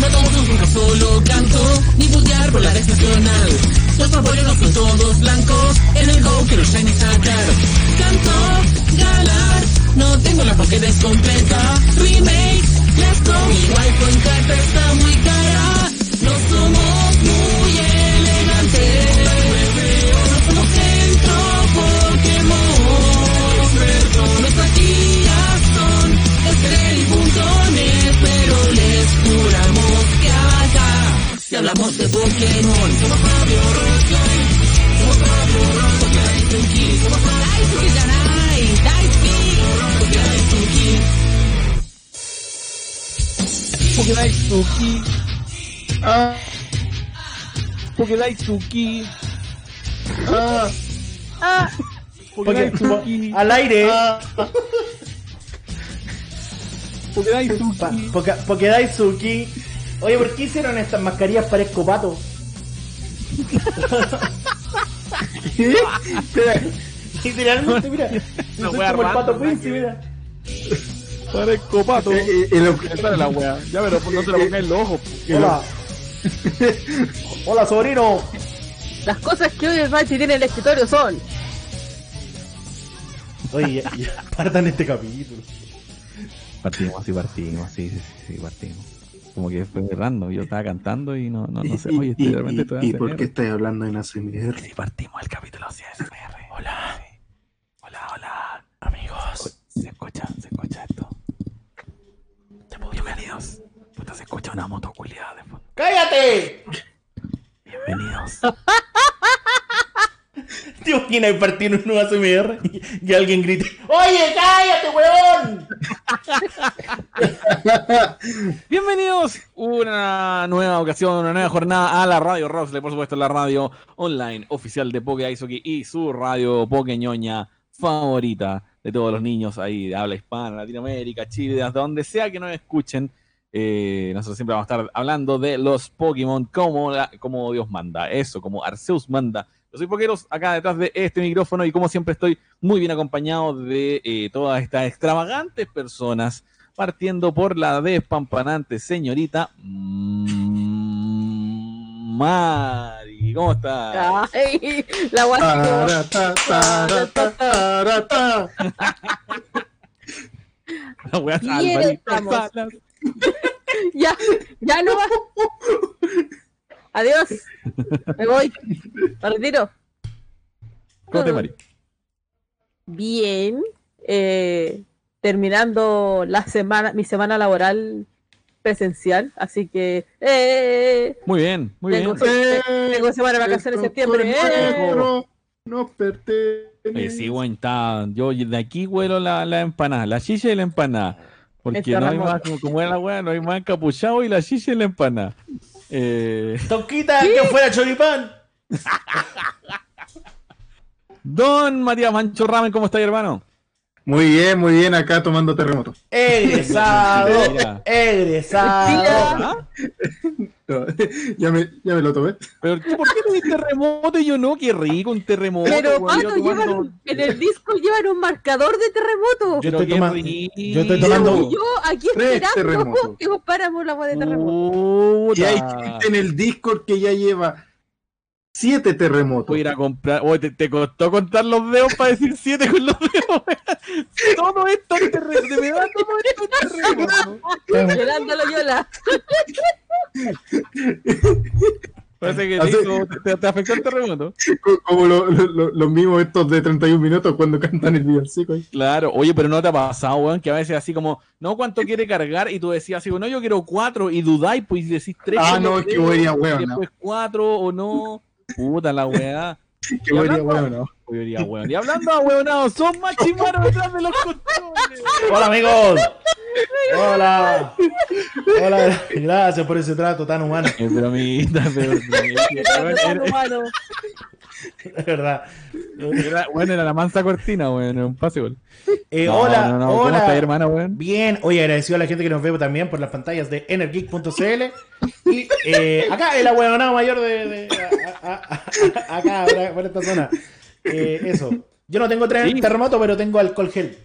No todos nunca solo canto, ni putear por la nacional. Los no son todos blancos, en el go quiero shiny sacar. Canto, galar, no tengo la Pokédex completa. Remake, let's go, mi wifi en carta está muy cara. No somos hablamos de Pokémon, somos Fabio Rockline, somos Fabio Rockline, Daisuki, somos. Ah. Pokedaisuki. Ah. Ah, Pokedaisuki. Al aire. Ah. Pokedaisuki. Poke- Pokedaisuki. Oye, ¿por qué hicieron estas mascarillas para escopato? ¿Qué? Espera, Literalmente, mira. Soy wea como el pato Quincy, mira. Para el copato. Eh, eh, Esa era la wea. Ya, pero no te la pongas en los ojos. Hola. Hola, sobrino. las cosas que hoy el Rachi tiene en el escritorio son. Oye, ya, ya, partan este capítulo. Partimos, así partimos, sí, sí, sí, sí, partimos. Como que fue random, yo estaba cantando y no, no, no sé, y- oye, y- estoy realmente y- estoy ¿Y por qué estás hablando en ASMR? Sí, partimos el capítulo así ASMR. Hola. Hola, hola, amigos. ¿Se escucha? ¿Se escucha esto? Bienvenidos. Puta, se escucha una moto culiada de fondo. ¡Cállate! Bienvenidos. ¿Te imaginas partir un ASMR y, y alguien grite ¡Oye, cállate, weón! Bienvenidos una nueva ocasión, una nueva jornada a la Radio Roxley, por supuesto, la radio online oficial de Poke Isoki y su radio Pokeñoña favorita de todos los niños ahí de habla hispana, Latinoamérica, Chile, desde donde sea que nos escuchen. Eh, nosotros siempre vamos a estar hablando de los Pokémon como, como Dios manda, eso, como Arceus manda. Yo soy Pokeros, acá detrás de este micrófono y como siempre estoy muy bien acompañado de eh, todas estas extravagantes personas partiendo por la despampanante señorita Mari. ¿Cómo está? Ay, la guasa. La wea. Ya, ya no va. Adiós. Me voy. Me retiro. ¿Cómo te, Mari? Bien. Eh, terminando la semana, mi semana laboral presencial, así que eh, Muy bien, muy bien. tengo, tengo semana de vacaciones en septiembre. eh. nuestro No pertenece. Sí, weón, está. Yo de aquí huelo la, la empanada, la chicha y la empanada. Porque no hay más, como, como era la weá, no hay más encapuchado y la chicha y la empanada. Eh, Tonquita, que fuera choripán. Don Matías Mancho Ramen, ¿cómo está, hermano? Muy bien, muy bien, acá tomando terremoto. Egresado. Egresado. No, ya, me, ya me lo tomé. ¿Pero qué- por qué tuviste terremoto y yo no? Qué rico un terremoto. Pero Pato, llevan, tomando- en el disco llevan un marcador de terremoto. Yo estoy tomando- rico. yo estoy tomando- Y yo aquí esperando que comparamos la agua de terremoto. Puta. Y hay gente en el Discord que ya lleva siete terremotos. Voy a ir a comprar. Oye, te, te costó contar los dedos para decir siete con los dedos. todo esto es terremoto. De verdad, todo esto es terremoto. Loyola. Parece que Así- te, te- te afectó el terremoto. Co- Como lo- lo- lo- los mismos estos de 31 minutos cuando cantan el villancico. Claro, oye, pero no te ha pasado, weón, que a veces así como, no, ¿cuánto quiere cargar? Y tú decías así, no, yo quiero cuatro, y dudáis, pues y decís tres. Ah, no, es que dedos, voy a y después cuatro o no. Puta la weá. Que voy a hueón, no. Yo diría, weón. Y hablando a weonados, son más chimaros detrás de los controles. Hola, amigos. Hola. Hola. Gracias por ese trato tan humano. Es bromita, pero. Humano, humano. Es verdad. Era, bueno, era la mansa cortina, weón, era un pase gol. Eh, No, hola, no, no, ¿Cómo hola. estás, hermano, weón? Bien, oye, agradecido a la gente que nos ve también por las pantallas de energeek.cl y eh, acá el ahueonado mayor de, de- a- a- a- acá por- esta zona. Eh, eso. Yo no tengo tre- Sí. terremoto, pero tengo alcohol gel.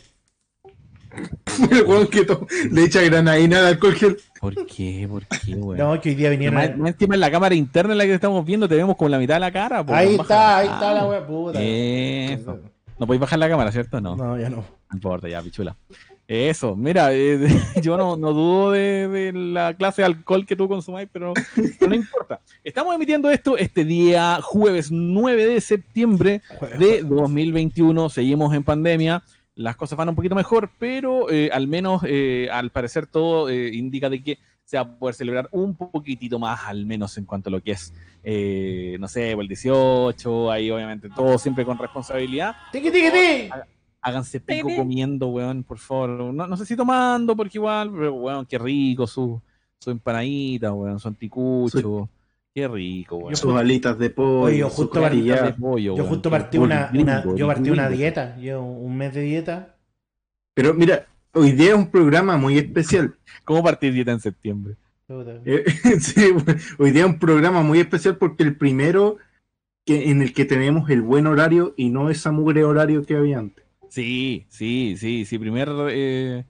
El weón que le echa granadina de alcohol gel. ¿Por qué? ¿Por qué, weón? No, que hoy día vinieron. más, más encima en la cámara interna en la que estamos viendo, te vemos con la mitad de la cara. po, Ahí baja está, ahí está la wea. Puta. Eso. No podéis bajar la cámara, ¿cierto? No. No, No, ya no. importa, ya, pichula. Eso, mira, eh, yo no, no dudo de, de la clase de alcohol que tú consumáis, pero, pero no importa. Estamos emitiendo esto este día jueves 9 de septiembre de 2021. Seguimos en pandemia. Las cosas van un poquito mejor, pero eh, al menos eh, al parecer todo eh, indica de que se va a poder celebrar un poquitito más, al menos en cuanto a lo que es, eh, no sé, el 18, ahí obviamente todo siempre con responsabilidad. ¡Tiqui, tiqui, tiqui! Háganse pico comiendo, weón, por favor. No, no sé si tomando, porque igual, pero weón, qué rico su, su empanadita, weón, su anticucho. Qué rico, weón. Sus alitas de pollo. Oye, yo justo costilla. de pollo, Yo justo partí una, gringo, una- yo partí una dieta. Llevo un mes de dieta. Pero mira, hoy día es un programa muy especial. ¿Cómo partir dieta en septiembre? Eh, sí, hoy día es un programa muy especial porque el primero que, en el que tenemos el buen horario y no esa mugre horario que había antes. Sí, sí, sí, sí. Primer eh,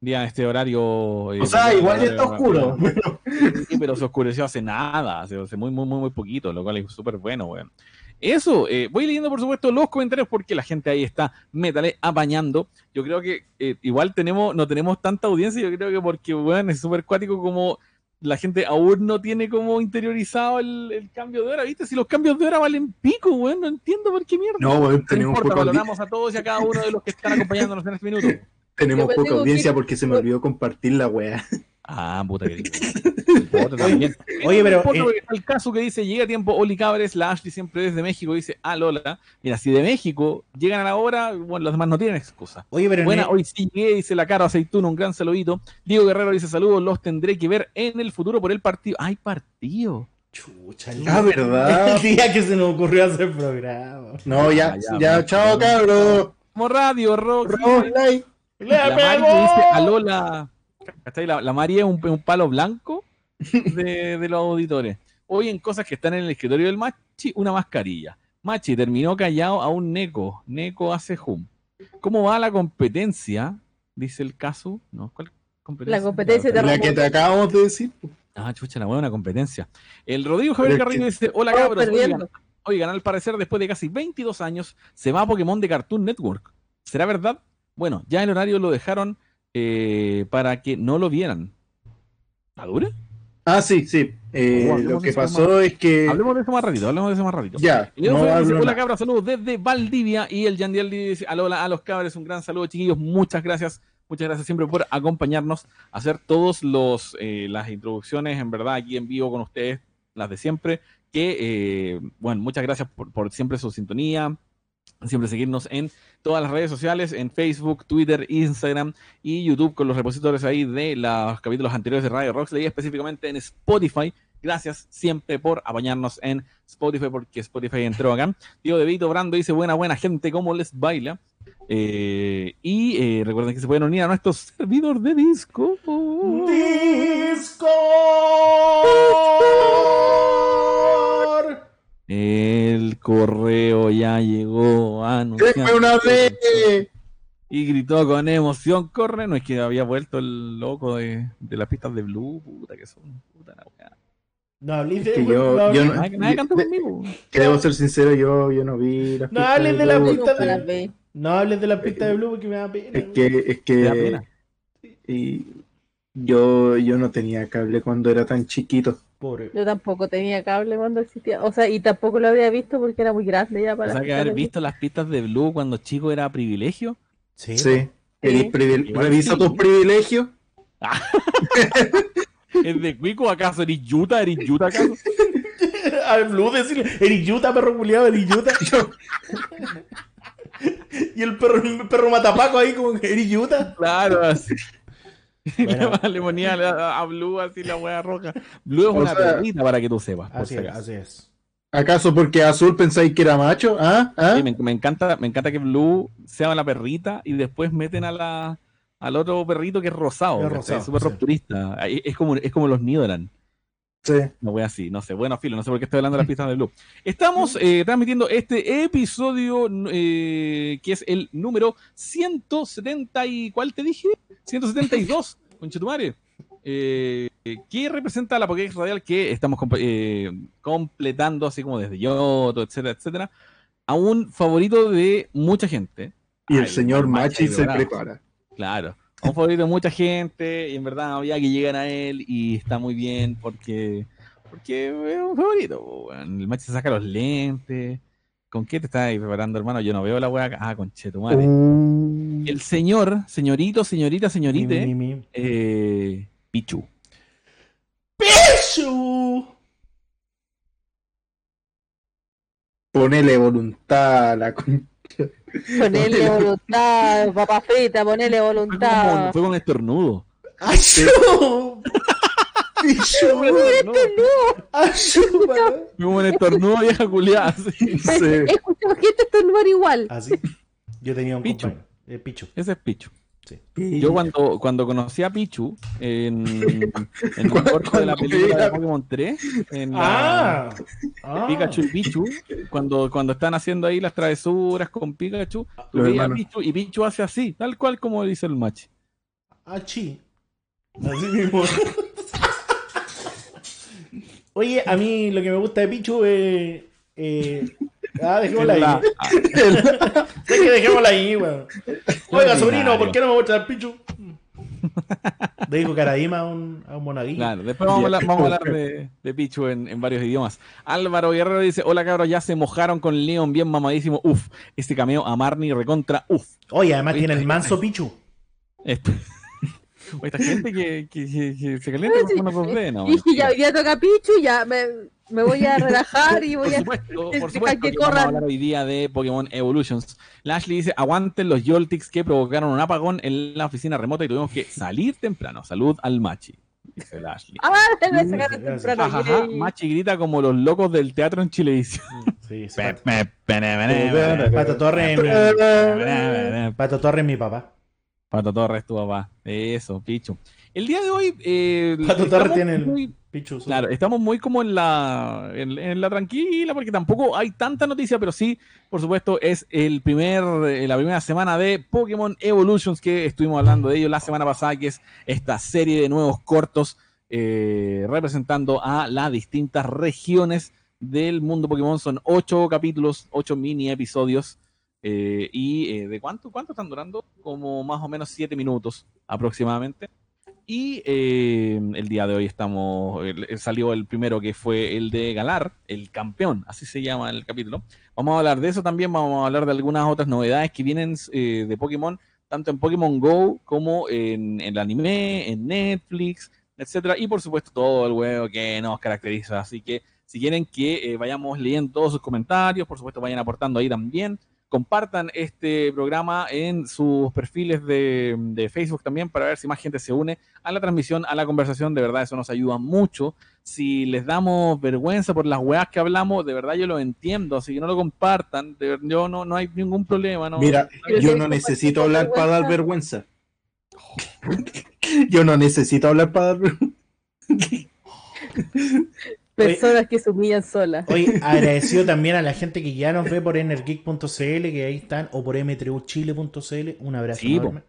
día este horario. eh, O sea, igual ya está oscuro. pero- Sí, pero se oscureció hace nada, hace, hace muy, muy, muy, muy poquito, lo cual es súper bueno, weón. Eso, eh, voy leyendo por supuesto los comentarios porque la gente ahí está metale apañando. Yo creo que eh, igual tenemos, no tenemos tanta audiencia, yo creo que porque, weón, es súper cuático como la gente aún no tiene como interiorizado el, el cambio de hora, ¿viste? Si los cambios de hora valen pico, weón, no entiendo por qué mierda. No, weón, No tenemos importa, audi- valoramos a todos y a cada uno de los que están acompañándonos en este minuto. tenemos poca tengo audiencia que- porque se me olvidó compartir la weá. Ah, puta que. Oye, pero, eh, el caso que dice, llega a tiempo Oli Cabres, la Ashley siempre desde México, dice, ah, Lola, mira, si de México llegan a la hora, bueno, los demás no tienen excusa. Oye, pero en Buena, el- hoy sí llegué, dice la cara aceituna, un gran saludito. Diego Guerrero dice, saludos, los tendré que ver en el futuro por el partido. ¡Ay, partido! Chucha, Ah, ¿verdad? el día que se nos ocurrió hacer programa. No, ya, Ah, ya, chao, cabros. Como radio, rock. Rock, like. ¡Le La Mari pegó! dice, a Lola. ¿Cachai? La, la Mari es un, un palo blanco de, de los auditores. Hoy en cosas que están en el escritorio del Machi, una mascarilla. Machi terminó callado a un Neco. Neco hace hum. ¿Cómo va la competencia? Dice el caso. ¿No? ¿Cuál competencia? La competencia de La que te acabamos de decir. Ah, chucha, la buena competencia. El Rodrigo Javier Carrillo dice: Hola cabros. Oigan, oigan, al parecer, después de casi 22 años, se va a Pokémon de Cartoon Network. ¿Será verdad? Bueno, ya el horario lo dejaron eh, para que no lo vieran. ¿Está dura? Ah, sí, sí. Eh, Oh, lo que pasó es que. Hablemos de eso más ratito, hablemos de eso más ratito. Ya, Y no dice, hola nada. cabras, saludos desde Valdivia. Y el Yandiel dice, hola a los cabres, un gran saludo chiquillos, muchas gracias. Muchas gracias siempre por acompañarnos, hacer todos los eh, las introducciones, en verdad, aquí en vivo con ustedes, las de siempre. Que, eh, bueno, muchas gracias por, por siempre su sintonía, siempre seguirnos en todas las redes sociales, en Facebook, Twitter, Instagram y YouTube con los repositorios ahí de los capítulos anteriores de Radio Roxley, específicamente en Spotify. Gracias siempre por apañarnos en Spotify, porque Spotify entró acá. Diego De Vito Brando dice, buena, buena gente, ¿cómo les baila? Eh, y eh, recuerden que se pueden unir a nuestro servidor de disco. Discord. El correo ya llegó. ¡Déjame una vez! Y gritó con emoción, corre, no es que había vuelto el loco de, de las pistas de Blue, puta que son, puta la weá. No hables de, que yo- yo no- Nadie, canta conmigo. Que debo ser sincero, yo, yo no vi las No pistas hables de la Blue. pista Para de- ver. no hables de la pista de Blue porque me da pena. Es que, es Me da que pena. y yo, yo no tenía cable cuando era tan chiquito. Pobre. Yo tampoco tenía cable cuando existía. O sea, y tampoco lo había visto porque era muy grande ya O para. sea que haber visto las pistas de Blue cuando chico era privilegio. Sí. Sí. Eres privil- Igual Revisa sí. tus privilegios. ¿Es de Cuico acaso? ¿Eres Yuta? ¿Eres Yuta acaso? A Blue decirle, eres yuta, perro culiado, eres yuta. y el perro, el perro matapaco ahí como, eres yuta. Claro, así. Bueno. Le ponía a, a Blue así la hueá roja. Blue es O una sea, perrita para que tú sepas. Así si es, acaso. así es. ¿Acaso porque azul pensáis que era macho? ¿Ah? ¿Ah? Sí, me, me encanta, me encanta que Blue sea la perrita y después meten a la, al otro perrito que es rosado. Es súper sí. rupturista. Es como, es como los Nidoran. Sí. No voy así, no sé. Bueno, filo, no sé por qué estoy hablando de las pistas de Blue. Estamos eh, transmitiendo este episodio eh, que es el número 170 y... ¿Cuál te dije? 172, conchetumare. Eh, que representa la Pokédex Radial que estamos eh, completando, así como desde Yoto, etcétera, etcétera, a un favorito de mucha gente. Y el Ay, señor Machi se prepara. Claro, un favorito de mucha gente y en verdad había que llegar a él y está muy bien porque porque es un favorito. El match se saca los lentes. ¿Con qué te estás ahí preparando, hermano? Yo no veo la weá. acá. Ah, con Chetumare. Uh. El señor, señorito, señorita, Mi, señorite, mi, mi. eh, Pichu. ¡Pichu! Ponele voluntad a la con- Ponele voluntad, papa frita, ponele Fue, como, voluntad. fue con estornudo. ¡Achú! ¡Pichu! ¡Achú! Fue como un estornudo vieja culiada. sí. Sí. He escuchado gente estornudar igual. Así. Yo tenía un Pichu. compañero. eh, Pichu. Ese es Pichu. Yo cuando, cuando conocí a Pichu en, en el corto de la película de Pokémon 3, en ¡Ah! ah. Pikachu y Pichu, cuando, cuando están haciendo ahí las travesuras con Pikachu, tú Los veías a. Pichu y Pichu hace así, tal cual como dice el match. Achi. Así mismo. Oye, a mí lo que me gusta de Pichu es. Eh, ah, dejémosla ahí. La- Sé que dejémosla ahí, weón. Oiga, sobrino. ¿por qué no me muestras el Pichu? Le dijo Caradima a un, a un monaguillo. Claro, después vamos a hablar, vamos a hablar de, de Pichu en, en varios idiomas. Álvaro Guerrero dice, hola cabros, ya se mojaron con Leon bien mamadísimo. Uf, este cameo a Marnie recontra, uf. Oye, además tiene el oye, manso Pichu. Esta gente que, que- que- que se calienta con unos 2D, ¿no? Dije, ya, ya toca Pichu, ya me, me voy a relajar y Por voy a. supuesto, por supuesto que que vamos a corran. hablar hoy día de Pokémon Evolutions. Lashley dice, aguanten los Yoltics que provocaron un apagón en la oficina remota y tuvimos que salir temprano. Salud al Machi, dice Lashley. Ah, Mm, sacaron gracias. temprano. Machi grita como los locos del teatro en Chilevisión. Sí, sí. Pato, Torres Pato Torres es mi papá. Pato Torres, tu papá. Eso, picho. El día de hoy. Eh, estamos tiene muy- Claro, estamos muy como en la, en, en la tranquila, porque tampoco hay tanta noticia, pero sí, por supuesto, es el primer, eh, la primera semana de Pokémon Evolutions que estuvimos hablando de ello la semana pasada, que es esta serie de nuevos cortos eh, representando a las distintas regiones del mundo Pokémon. Son ocho capítulos, ocho mini episodios. eh, ¿Y eh, de cuánto, cuánto están durando? Como más o menos siete minutos aproximadamente. Y eh, el día de hoy estamos, el- salió el primero que fue el de Galar, el campeón, así se llama el capítulo. Vamos a hablar de eso también, vamos a hablar de algunas otras novedades que vienen eh, de Pokémon, tanto en Pokémon Go como en, el anime, en Netflix, etcétera, y por supuesto todo el juego que nos caracteriza. Así que si quieren que eh, vayamos leyendo todos sus comentarios, por supuesto vayan aportando ahí también. Compartan este programa en sus perfiles de, de Facebook también para ver si más gente se une a la transmisión, a la conversación. De verdad, eso nos ayuda mucho. Si les damos vergüenza por las weas que hablamos, de verdad yo lo entiendo. Así que no lo compartan. De yo no, no hay ningún problema. No, Mira, yo no necesito hablar para dar vergüenza. Yo no necesito hablar para dar vergüenza. Personas que se humillan solas. Oye, agradecido también a la gente que ya nos ve por energeek.cl, que ahí están, o por m3uchile.cl. Un abrazo Sí, enorme.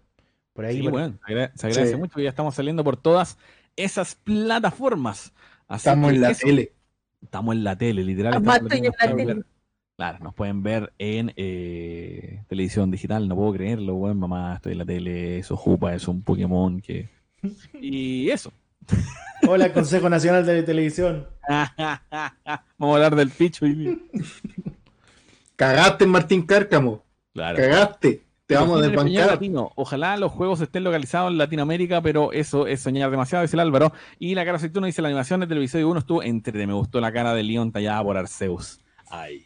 Por ahí, Sí, por- bueno, se agra- se agradece Sí. mucho que ya estamos saliendo por todas esas plataformas. Así Estamos en la eso- tele. Estamos en la tele, literal. Además, estamos- estoy en nos la pueden tele. ver- Claro, nos pueden ver en eh, televisión digital, no puedo creerlo, weón, mamá, estoy en la tele, eso jupa, es un Pokémon que... Y eso. Hola, Consejo Nacional de Televisión. Vamos a hablar del picho y... Cagaste, Martín Cárcamo. Claro. Cagaste. Te vamos a desbancar. latino. Ojalá los juegos estén localizados en Latinoamérica, pero eso es soñar demasiado, dice el Álvaro. Y la cara aceituna dice, la animación del episodio 1 estuvo entre, me gustó la cara de Leon tallada por Arceus. Ay.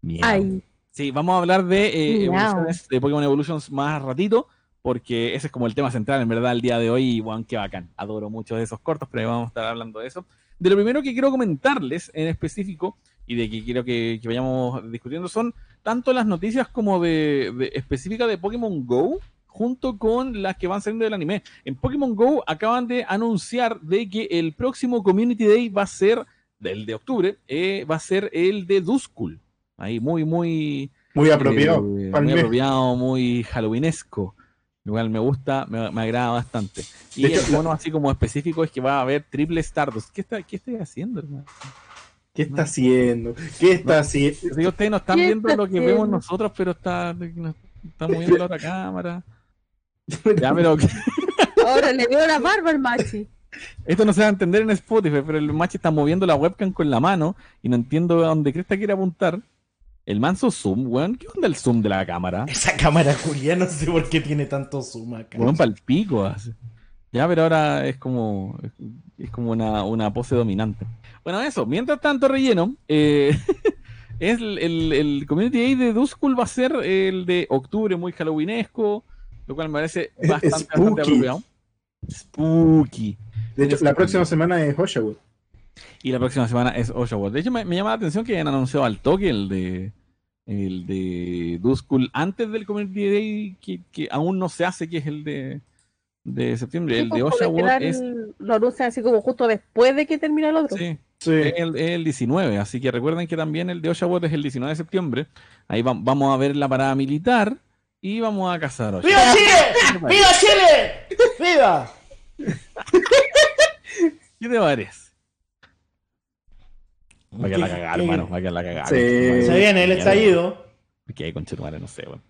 Miau. Ay, Sí, vamos a hablar de eh, evoluciones, de Pokémon Evolutions más ratito, porque ese es como el tema central, en verdad, el día de hoy, y bueno, qué bacán. Adoro mucho de esos cortos, pero ahí vamos a estar hablando de eso. De lo primero que quiero comentarles en específico, y de que quiero que, que vayamos discutiendo, son tanto las noticias como de, de específicas de Pokémon Go, junto con las que van saliendo del anime. En Pokémon Go acaban de anunciar de que el próximo Community Day va a ser, del de octubre, eh, va a ser el de Duskull. Ahí muy, muy... Muy apropiado. eh, muy apropiado, muy halloweenesco. Igual me gusta, me, me agrada bastante. Y De hecho, el bono así como específico es que va a haber triple Stardust. ¿Qué, está, qué estoy haciendo, hermano? ¿Qué está haciendo? ¿Qué está No. haciendo? Digo, ustedes no están ¿Qué viendo está lo que haciendo? vemos nosotros, pero está, no- está moviendo la otra cámara. Ya, pero Ahora le veo la barba al machi. esto no se va a entender en Spotify, pero el macho está moviendo la webcam con la mano y no entiendo a dónde Cresta quiere apuntar. El manso zoom, weón. ¿Qué onda el zoom de la cámara? Esa cámara Julia, no sé por qué tiene tanto zoom acá. Weón, para el pico. así. Ya, pero ahora es como es como una, una pose dominante. Bueno, eso. Mientras tanto, relleno. eh, es el, el, el Community Day de Duskull va a ser el de octubre, muy halloweenesco, lo cual me parece Es- bastante, bastante spooky. apropiado. Spooky. De hecho, la próxima semana es Hoshawood. Y la próxima semana es Oshawa. De hecho, me, me llama la atención que hayan anunciado al toque el de el de Duskull antes del Community Day, que, que aún no se hace, que es el de, de septiembre. El de lo Oshawa es, Lo anuncian así como justo después de que termina el otro. sí, Sí. es el, es el 19. Así que recuerden que también el de Oshawa es el 19 de septiembre. Ahí va- vamos a ver la parada militar y vamos a cazar Oshawa. ¡Viva Chile! ¡Viva Chile! ¡Viva! ¿Qué te parece? Va a quedar la ¿Qué- cagada, hermano. Va a quedar la cagada. Sí. Se viene el estallido. que hay con Chetumare, no sé, bueno.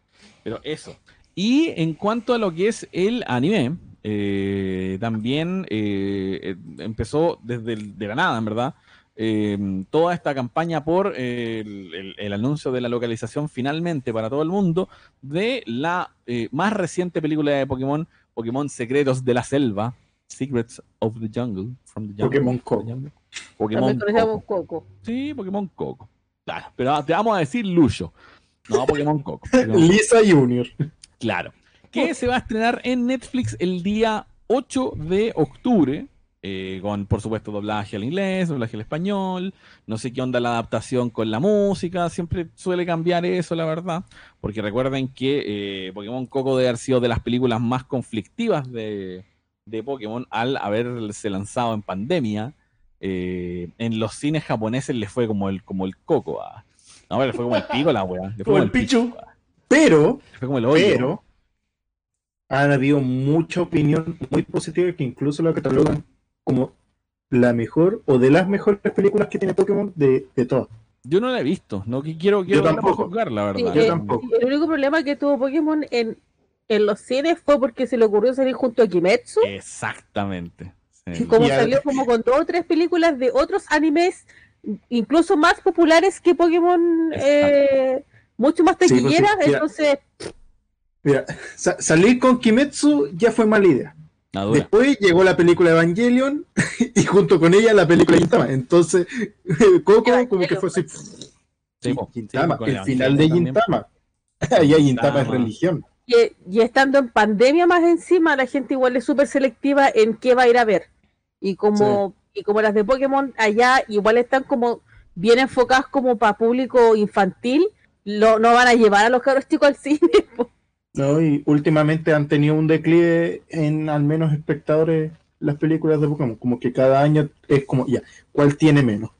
Pero eso. Y en cuanto a lo que es el anime, eh, también eh, eh, empezó desde el- de la nada, en verdad, eh, toda esta campaña por eh, el, el- el anuncio de la localización finalmente para todo el mundo de la eh, más reciente película de Pokémon, Pokémon Secretos de la Selva, Secrets of the Jungle, from the jungle. Pokémon Coco. Pokémon También conocemos Coco. Coco. Sí, Pokémon Coco. Claro, pero te vamos a decir Luyo. No, Pokémon Coco. Pokémon Lisa Junior. Claro. Que se va a estrenar en Netflix el día 8 de octubre. eh, con, por supuesto, doblaje al inglés, doblaje al español. No sé qué onda la adaptación con la música. Siempre suele cambiar eso, la verdad. Porque recuerden que eh, Pokémon Coco debe haber sido de las películas más conflictivas de, de Pokémon al haberse lanzado en pandemia. Eh, en los cines japoneses le fue como el, como el coco. ah. No, le fue como el pico la. Le fue Como el Pichu. Pero, Le fue como el hoyo. pero, han habido mucha opinión muy positiva que incluso lo catalogan como la mejor o de las mejores películas que tiene Pokémon de, de todas. Yo no la he visto, no que quiero, quiero tampoco. para juzgar, la Sí, verdad. Yo eh, tampoco. El único problema que tuvo Pokémon en, en los cines fue porque se le ocurrió salir junto a Kimetsu. Exactamente. Sí. Como Y salió como con dos o tres películas de otros animes, incluso más populares que Pokémon, eh, mucho más Sí, pues, taquilleras, mira. entonces Mira, sa- salir con Kimetsu ya fue mala idea. Después llegó la película Evangelion y junto con ella la película Gintama. Entonces, Coco como que fue así. Sí. Gintama, Sí, el final de. Gintama. Allá Gintama es religión. y, y estando en pandemia más encima, la gente igual es súper selectiva en qué va a ir a ver. Y como, y como las de Pokémon allá igual están como bien enfocadas como para público infantil, lo, no van a llevar a los cabros chicos al cine. po. ¿no? Y últimamente han tenido un declive en al menos espectadores las películas de Pokémon. Como que cada año es como, ya, ¿cuál tiene menos?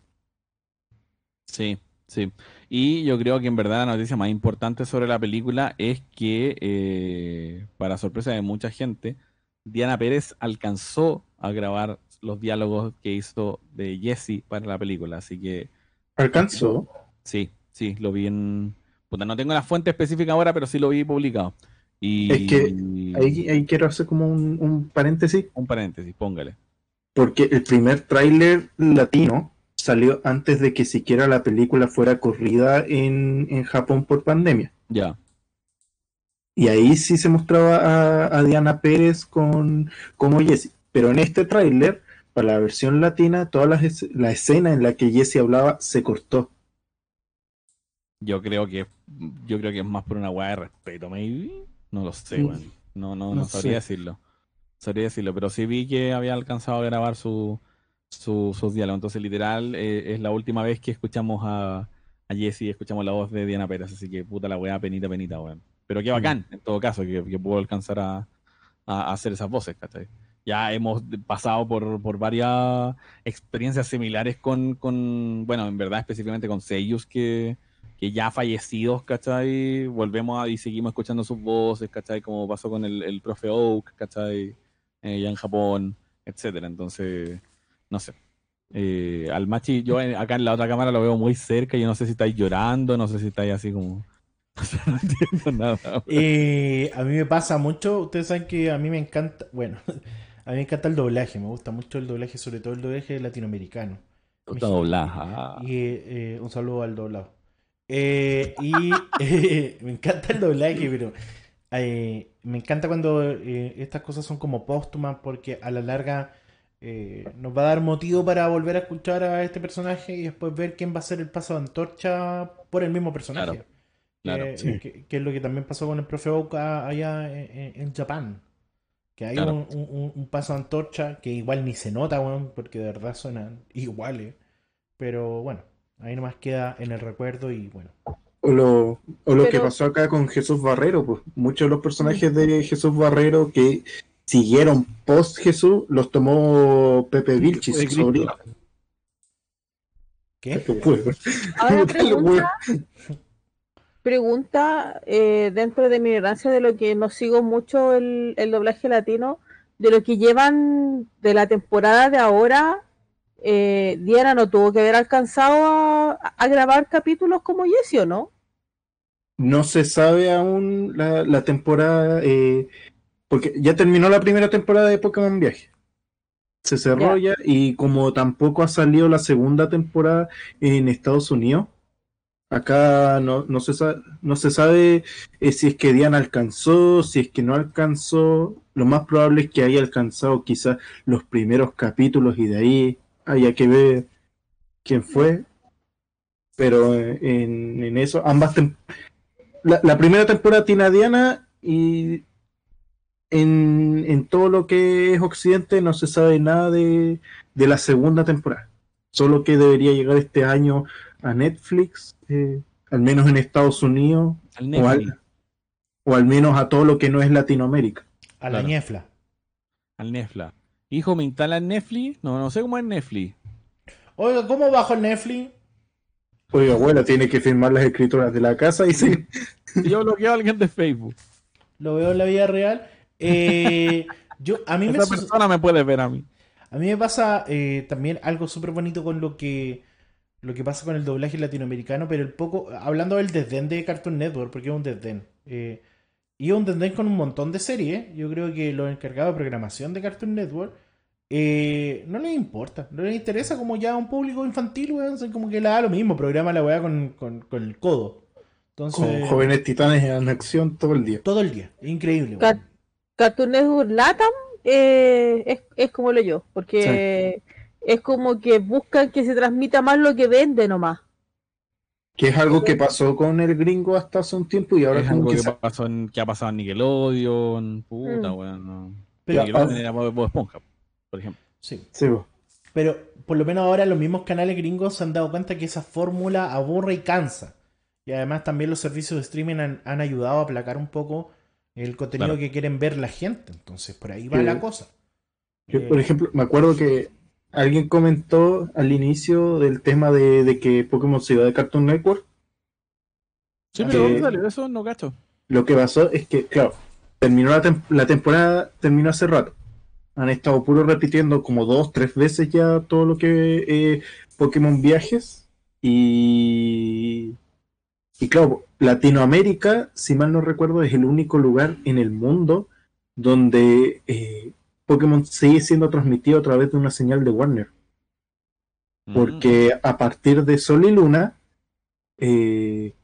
Sí, sí. Y yo creo que en verdad la noticia más importante sobre la película es que, eh, para sorpresa de mucha gente, Diana Pérez alcanzó a grabar los diálogos que hizo de Jesse para la película. Así que Alcanzó. sí, sí, lo vi en... Puta, no tengo la fuente específica ahora, pero sí lo vi publicado. Y... Es que Ahí, ahí quiero hacer como un, un paréntesis. Un paréntesis, póngale. Porque el primer tráiler latino salió antes de que siquiera la película fuera corrida en, en Japón por pandemia. Ya. Y ahí sí se mostraba a, a Diana Pérez con como Jessie. Pero en este tráiler, para la versión latina, toda la, la escena en la que Jessie hablaba se cortó. Yo creo que yo creo que es más por una weá de respeto, maybe. No lo sé, Mm. weón. No, no, no, No sabría sé. decirlo. Sabría decirlo, pero sí vi que había alcanzado a grabar su, su- sus diálogos. Entonces, literal, eh, es la última vez que escuchamos a, a Jessie, escuchamos la voz de Diana Pérez. Así que puta la weá, penita, penita, weón. Pero qué bacán, en todo caso, que, que pudo alcanzar a, a- a hacer esas voces, ¿cachai? Ya hemos pasado por, por varias experiencias similares con, con, bueno, en verdad específicamente con sellos que, que ya fallecidos, ¿cachai? Volvemos a, y seguimos escuchando sus voces, ¿cachai? Como pasó con el, el profe Oak, ¿cachai? Eh, ya en Japón, etcétera. Entonces, no sé. Eh, al Machi, yo en- acá en la otra cámara lo veo muy cerca, yo no sé si estáis llorando, no sé si estáis así como... no entiendo nada. Eh, a mí me pasa mucho, ustedes saben que a mí me encanta, bueno, a mí me encanta el doblaje, me gusta mucho el doblaje, sobre todo el doblaje latinoamericano. Está doblada. Y eh, un saludo al doblado. Eh, y me encanta el doblaje, pero eh, me encanta cuando estas cosas son como póstumas porque a la larga nos va a dar motivo para volver a escuchar a este personaje y después ver quién va a ser el paso de antorcha por el mismo personaje. Claro, claro, Que- sí. que, que es lo que también pasó con el profe Oak a- allá en- en Japón. Que hay Claro. un, un- un paso antorcha que igual ni se nota, weón, porque de verdad suenan iguales. Pero bueno, ahí nomás queda en el recuerdo y bueno. O lo, o lo que pasó acá con Jesús Barrero, pues muchos de los personajes de Jesús Barrero que siguieron post Jesús los tomó Pepe Vilchis. ¿Qué? Ahora pregunta, pregunta eh, dentro de mi ignorancia de lo que no sigo mucho el, el doblaje latino, de lo que llevan de la temporada de ahora, eh, Diana no tuvo que haber alcanzado a, a grabar capítulos como Jessie, ¿o no? No se sabe aún la, la temporada, eh, porque ya terminó la primera temporada de Pokémon Viaje. Se cerró ya, y como tampoco ha salido la segunda temporada en Estados Unidos, acá no, no se sabe, no se sabe eh, si es que Diana alcanzó, si es que no alcanzó. Lo más probable es que haya alcanzado quizás los primeros capítulos y de ahí haya que ver quién fue. Pero eh, en, en eso, ambas la, la primera temporada tiene a Diana y en, en todo lo que es Occidente no se sabe nada de, de la segunda temporada. Solo que debería llegar este año a Netflix, eh, al menos en Estados Unidos, Al o Netflix. al, o al menos a todo lo que no es Latinoamérica. A la Claro. ñefla. Al Netflix. Hijo, ¿me instala en Netflix? No, no sé cómo es Netflix. Oiga, ¿cómo bajo el Netflix? Oiga, abuela, tiene que firmar las escrituras de la casa y sí. Si yo bloqueo a alguien de Facebook, Lo veo en la vida real. Eh, yo, a mí me esa persona me puede ver a mí. A mí me pasa eh, también algo súper bonito con lo que lo que pasa con el doblaje latinoamericano, pero el poco, hablando del desdén de Cartoon Network, porque es un desdén. eh, y es un desdén con un montón de series. Yo creo que los encargados de programación de Cartoon Network eh, no les importa, no les interesa como ya un público infantil, weón, son como que le da lo mismo, programa la weá con, con, con el codo. Con Entonces, jóvenes titanes en acción todo el día. todo el día, increíble. weón. Cartoon Network Latam eh, es, es como lo yo, porque es como que buscan que se transmita más lo que vende nomás. Que es algo que pasó con el gringo hasta hace un tiempo y ahora es como algo que que, se- pasó en, que ha pasado en Nickelodeon. Puta, Mm. weón. No. Pero- Nickelodeon era Bob Esponja, por ejemplo. Sí. Sí. Pero por lo menos ahora los mismos canales gringos se han dado cuenta que esa fórmula aburre y cansa. Y además también los servicios de streaming han, han ayudado a aplacar un poco el contenido Claro. que quieren ver la gente. Entonces por ahí va Sí. la cosa. Yo, Eh, por ejemplo, me acuerdo que alguien comentó al inicio del tema de, de que Pokémon se iba de Cartoon Network. Sí, pero. ¿dónde salió eso? No cacho. Lo que pasó es que, claro, terminó la, tem- la temporada, terminó hace rato. Han estado puro repitiendo como dos, tres veces ya todo lo que eh, Pokémon Viajes. Y, y claro, Latinoamérica, si mal no recuerdo, es el único lugar en el mundo donde eh, Pokémon sigue siendo transmitido a través de una señal de Warner. Mm. Porque a partir de Sol y Luna, eh,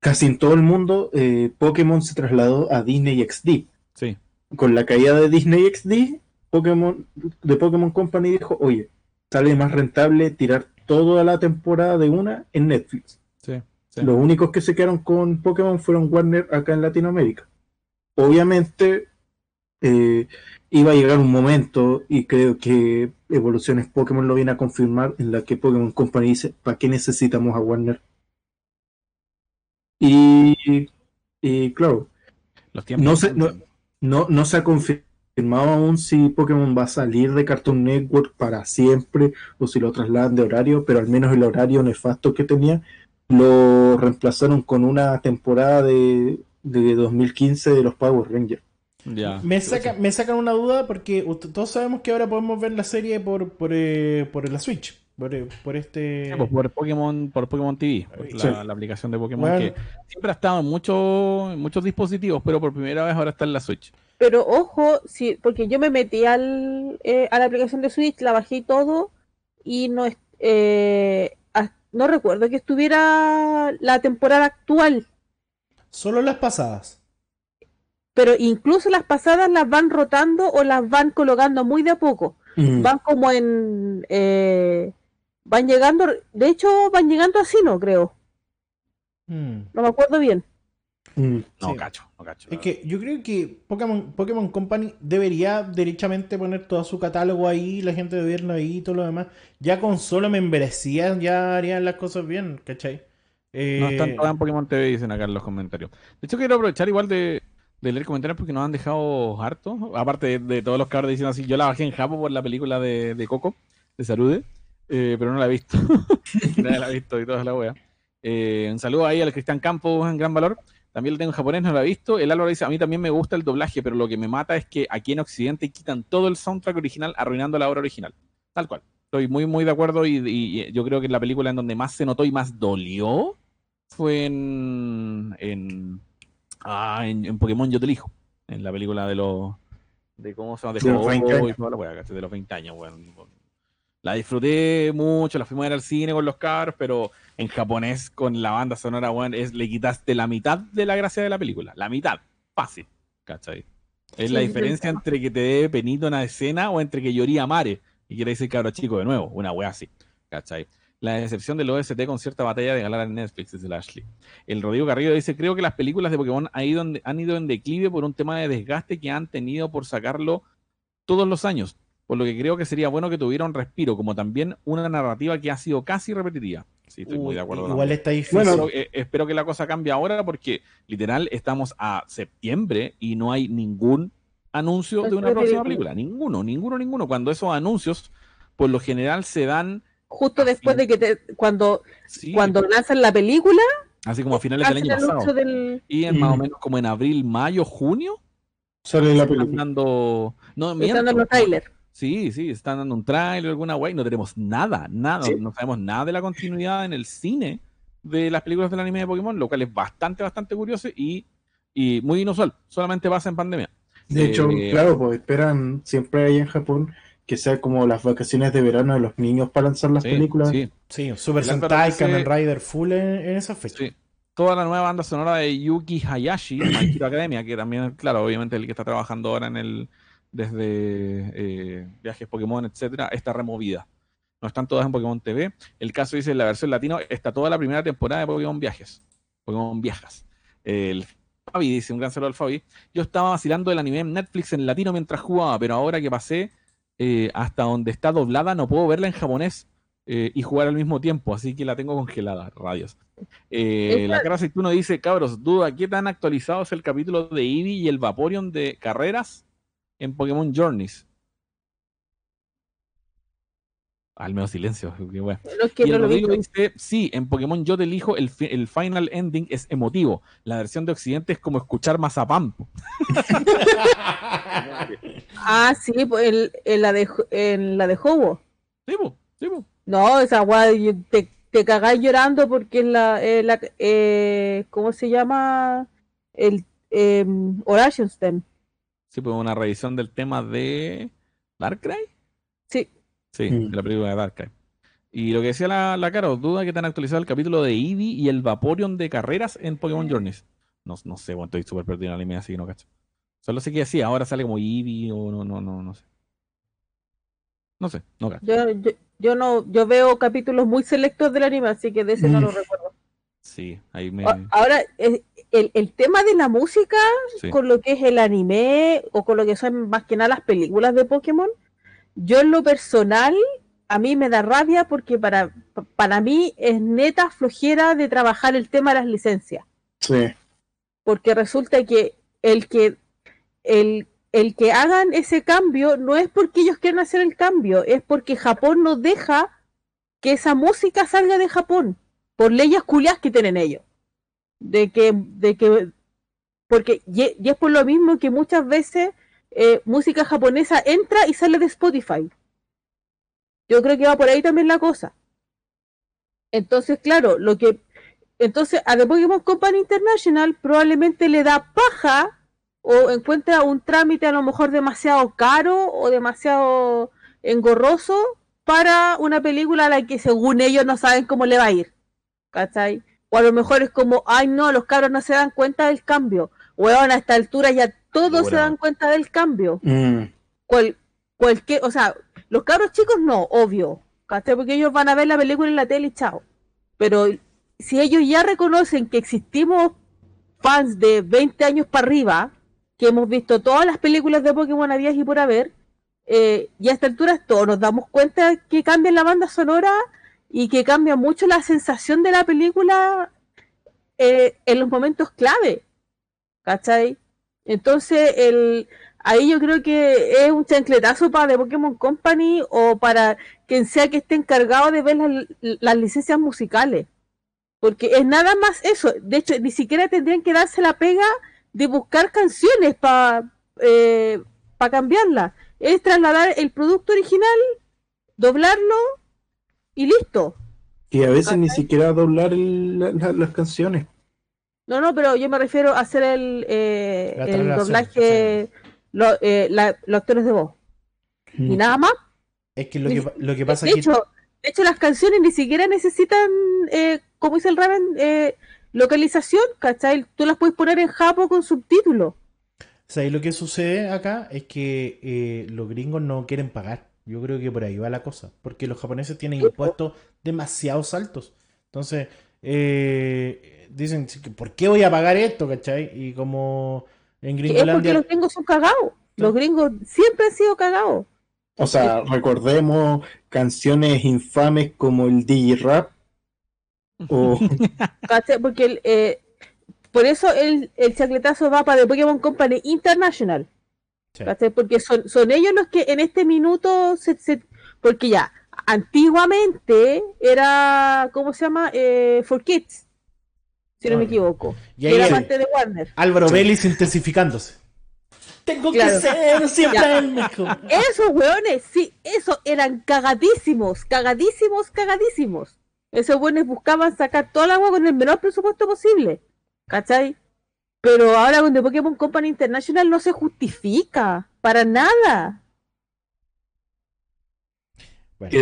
casi en todo el mundo, eh, Pokémon se trasladó a Disney XD. Sí. Con la caída de Disney XD, Pokémon, de Pokémon Company dijo, oye, sale más rentable tirar toda la temporada de una en Netflix. Sí, sí. Los únicos que se quedaron con Pokémon fueron Warner acá en Latinoamérica. Obviamente eh, iba a llegar un momento, y creo que Evoluciones Pokémon lo viene a confirmar, en la que Pokémon Company dice, ¿para qué necesitamos a Warner? Y Y claro, Los No sé, cambian. no, no se ha confirmado aún si Pokémon va a salir de Cartoon Network para siempre o si lo trasladan de horario, pero al menos el horario nefasto que tenía lo reemplazaron con una temporada de, de 2015 de los Power Rangers. Me, saca, me sacan una duda porque todos sabemos que ahora podemos ver la serie por, por, eh, por la Switch. Por, eh, por este. Sí, pues, por Pokémon, por Pokémon TV, por Sí. la, la aplicación de Pokémon Bueno. que siempre ha estado en muchos, en muchos dispositivos, pero por primera vez ahora está en la Switch. Pero ojo, sí, porque yo me metí al, eh, a la aplicación de Switch, la bajé y todo, y no, eh, no recuerdo que estuviera la temporada actual, Solo las pasadas. Pero incluso las pasadas las van rotando o las van colocando muy de a poco. Mm, Van como en... eh, van llegando, de hecho van llegando así, no creo, Mm. no me acuerdo bien. mm. No, Sí. cacho, no cacho. Es que yo creo que Pokémon, Pokémon Company debería derechamente poner todo su catálogo ahí, la gente de verlo ahí y todo lo demás. Ya con solo membresía ya harían las cosas bien, ¿cachai? Eh, No están todas en Pokémon TV, dicen acá en los comentarios. De hecho, quiero aprovechar igual de, de leer comentarios porque nos han dejado harto. Aparte de, todos los cabros diciendo así, yo la bajé en Japo por la película de, Coco, de Sarude, eh, pero no la he visto. Nadie la ha visto y toda la wea. Eh, un saludo ahí al Cristian Campos en gran valor. También lo tengo en japonés, no lo he visto. El Álvaro dice, a mí también me gusta el doblaje, pero lo que me mata es que aquí en Occidente quitan todo el soundtrack original, arruinando la obra original. Tal cual. Estoy muy, muy de acuerdo y, yo creo que la película en donde más se notó y más dolió fue en, ah, en, en Pokémon Yo te elijo, en la película de los de cómo se llama de De los Ho-Oh 20 años. la wea, ¿cachai? de los 20 años, weón. La disfruté mucho, la fuimos a ver al cine con los cabros, pero en japonés con la banda sonora, weón, es, le quitaste la mitad de la gracia de la película. La mitad. Fácil. ¿Cachai? Es Sí, la diferencia sí. entre que te dé penito una escena o entre que llorí a mare y quiere decir cabro chico de nuevo. Una wea así. ¿Cachai? La decepción del OST con cierta batalla de ganar en Netflix, dice el Ashley. El Rodrigo Garrido dice, creo que las películas de Pokémon han ido, en, han ido en declive por un tema de desgaste que han tenido por sacarlo todos los años. Por lo que creo que sería bueno que tuviera un respiro, como también una narrativa que ha sido casi repetitiva. Sí, estoy muy uy, de acuerdo. igual también. está difícil. Bueno, Espero, eh, espero que la cosa cambie ahora porque literal estamos a septiembre y no hay ningún anuncio de una próxima película. Ninguno, ninguno, ninguno. Cuando esos anuncios, por lo general, se dan Justo después de que te, cuando, sí, cuando lanzan la película, así como a finales del año pasado. del... Y en más o menos como en abril, mayo, junio, Sale la están película. dando. No, están miento. dando los trailers. Sí, sí, están dando un trailer, alguna wey, no tenemos nada, nada, Sí. no sabemos nada de la continuidad en el cine de las películas del anime de Pokémon, lo cual es bastante, bastante curioso y, y muy inusual, solamente pasa en pandemia. De hecho, Eh, claro, pues esperan siempre ahí en Japón que sea como las vacaciones de verano de los niños para lanzar las Sí, películas. sí, Sí, Super Sentai, Kamen Rider full en, en esa fecha. sí. Toda la nueva banda sonora de Yuki Hayashi, My Hero Academia, que también, claro, obviamente el que está trabajando ahora en el desde eh, viajes Pokémon, etcétera, está removida. No están todas en Pokémon TV. El caso dice en la versión latino está toda la primera temporada de Pokémon Viajes. Pokémon Viajas. El Fabi dice, un gran saludo al Fabi. Yo estaba vacilando el anime en Netflix en latino mientras jugaba, pero ahora que pasé eh, hasta donde está doblada, no puedo verla en japonés eh, y jugar al mismo tiempo, así que la tengo congelada. Radios. Eh, la cara aceituno dice, cabros, duda, ¿qué tan actualizado es el capítulo de Eevee y el Vaporeon de carreras en Pokémon Journeys? Al menos silencio, qué wea. No es que Y no el lo dice, sí, en Pokémon Yo te elijo, el, fi- el final ending es emotivo. La versión de Occidente es como escuchar Mazapam. Ah, sí, pues en, en la de en la de Hobo. Sí, po, sí, po. No, esa guay te, te cagás llorando porque es la, eh, la eh, ¿cómo se llama? El eh, Oration Stem. Sí, pues una revisión del tema de Darkrai. Sí. Sí, Mm. de la película de Darkrai. Y lo que decía la, la Caro, duda que te han actualizado el capítulo de Eevee y el Vaporeon de carreras en Pokémon Journeys. No, no sé, bueno, estoy súper perdido en el anime, así que no cacho. Solo sé que sí, ahora sale como Eevee o no, no, no, no sé. No sé, no cacho. Yo, yo, yo no, yo veo capítulos muy selectos del anime, así que de ese no Mm. lo recuerdo. Sí, ahí me... Ahora, eh, el, el tema de la música sí. con lo que es el anime o con lo que son más que nada las películas de Pokémon, yo en lo personal, a mí me da rabia porque para, para mí es neta flojera de trabajar el tema de las licencias. Sí. porque resulta que el que el, el que hagan ese cambio no es porque ellos quieran hacer el cambio, es porque Japón no deja que esa música salga de Japón, por leyes culias que tienen ellos. De que, de que, porque, y, es por lo mismo que muchas veces eh, música japonesa entra y sale de Spotify. Yo creo que va por ahí también la cosa. Entonces, claro, lo que. Entonces, a The Pokémon Company International probablemente le da paja o encuentra un trámite a lo mejor demasiado caro o demasiado engorroso para una película a la que según ellos no saben cómo le va a ir. ¿Cachai? O a lo mejor es como, ay no, los cabros no se dan cuenta del cambio. Weón, a esta altura ya todos se dan cuenta del cambio. Mm, Cual, cualquier, o sea, los cabros chicos no, obvio. ¿Cachai? Porque ellos van a ver la película en la tele y chao. Pero si ellos ya reconocen que existimos fans de 20 años para arriba, que hemos visto todas las películas de Pokémon a días y por haber, eh, y a esta altura todos nos damos cuenta que cambia la banda sonora y que cambia mucho la sensación de la película eh, en los momentos clave. ¿Cachai? Entonces, el, ahí yo creo que es un chancletazo para The Pokémon Company o para quien sea que esté encargado de ver las, las licencias musicales. Porque es nada más eso. De hecho, ni siquiera tendrían que darse la pega de buscar canciones para cambiarla. Es trasladar el producto original, doblarlo y listo. y a veces ni siquiera doblar el- la- la- las canciones. No, no, pero yo me refiero a hacer el, eh, el doblaje, lo- eh, la- los actores de voz. Mm. Y nada más. Es que lo que, pa- lo que pasa de, aquí. hecho, de hecho, las canciones ni siquiera necesitan, eh, como dice el Raven, eh, localización, ¿cachai? Tú las puedes poner en japo con subtítulos. ¿Sabes lo que sucede acá? Es que eh, los gringos no quieren pagar. Yo creo que por ahí va la cosa. Porque los japoneses tienen impuestos demasiado altos. Entonces, eh, dicen, ¿por qué voy a pagar esto? ¿Cachai? Y como en Que es porque Gringolandia. los gringos son cagados. Los gringos siempre han sido cagados. O sea, recordemos canciones infames como el Digi-Rap o ¿cachai? Porque el, eh, por eso el, el chacletazo va para The Pokémon Company International. Sí. Porque son, son ellos los que en este minuto se, se- porque ya, antiguamente era, ¿cómo se llama? Eh, For Kids, si no me Ah, equivoco. Y Que ahí era el- parte de Warner. Álvaro Vélez intensificándose. Tengo Claro. que ser siempre Ya. el mejor. Esos weones, sí, esos eran cagadísimos, cagadísimos, cagadísimos. Esos weones buscaban sacar toda la agua con el menor presupuesto posible. ¿Cachai? Pero ahora con The Pokémon Company International no se justifica. Para nada. Bueno,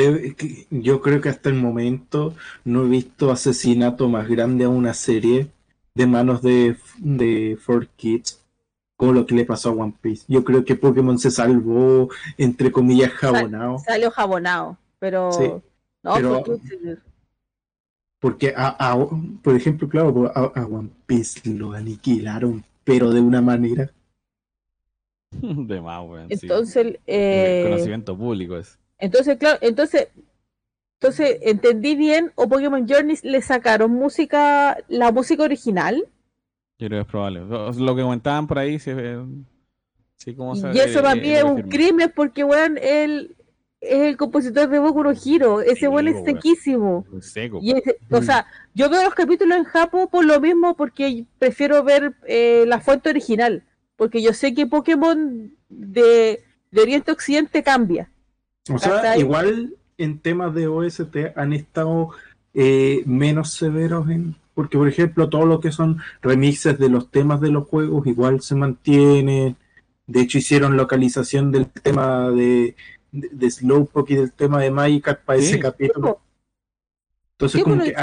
yo creo que hasta el momento no he visto asesinato más grande a una serie de manos de, de 4Kids como lo que le pasó a One Piece. Yo creo que Pokémon se salvó, entre comillas, jabonado. Salió jabonado. Pero. Sí, no, pero- porque- Porque, a, a- por ejemplo, claro, a, a One Piece lo aniquilaron, pero de una manera. De más, weón. sí. Entonces, eh, Conocimiento público es. Entonces, claro, entonces, entonces entendí bien, o Pokémon Journey le sacaron música, la música original, Yo creo que es probable. Lo que comentaban por ahí, sí, eh, sí, ¿cómo se- y eso eh, para eh, mí es un crimen porque, weón, él es el compositor de Boku no Hero, ese Sí, weón es sequísimo. Seco. Y o sea, yo veo los capítulos en Japo por lo mismo porque prefiero ver eh, la fuente original, porque yo sé que Pokémon de, de Oriente a Occidente cambia. O sea, igual en temas de OST han estado eh, menos severos en. Porque, por ejemplo, todo lo que son remixes de los temas de los juegos igual se mantienen. De hecho, hicieron localización del tema de, de, de Slowpoke y del tema de Magikarp para Sí. ese capítulo. Entonces, como que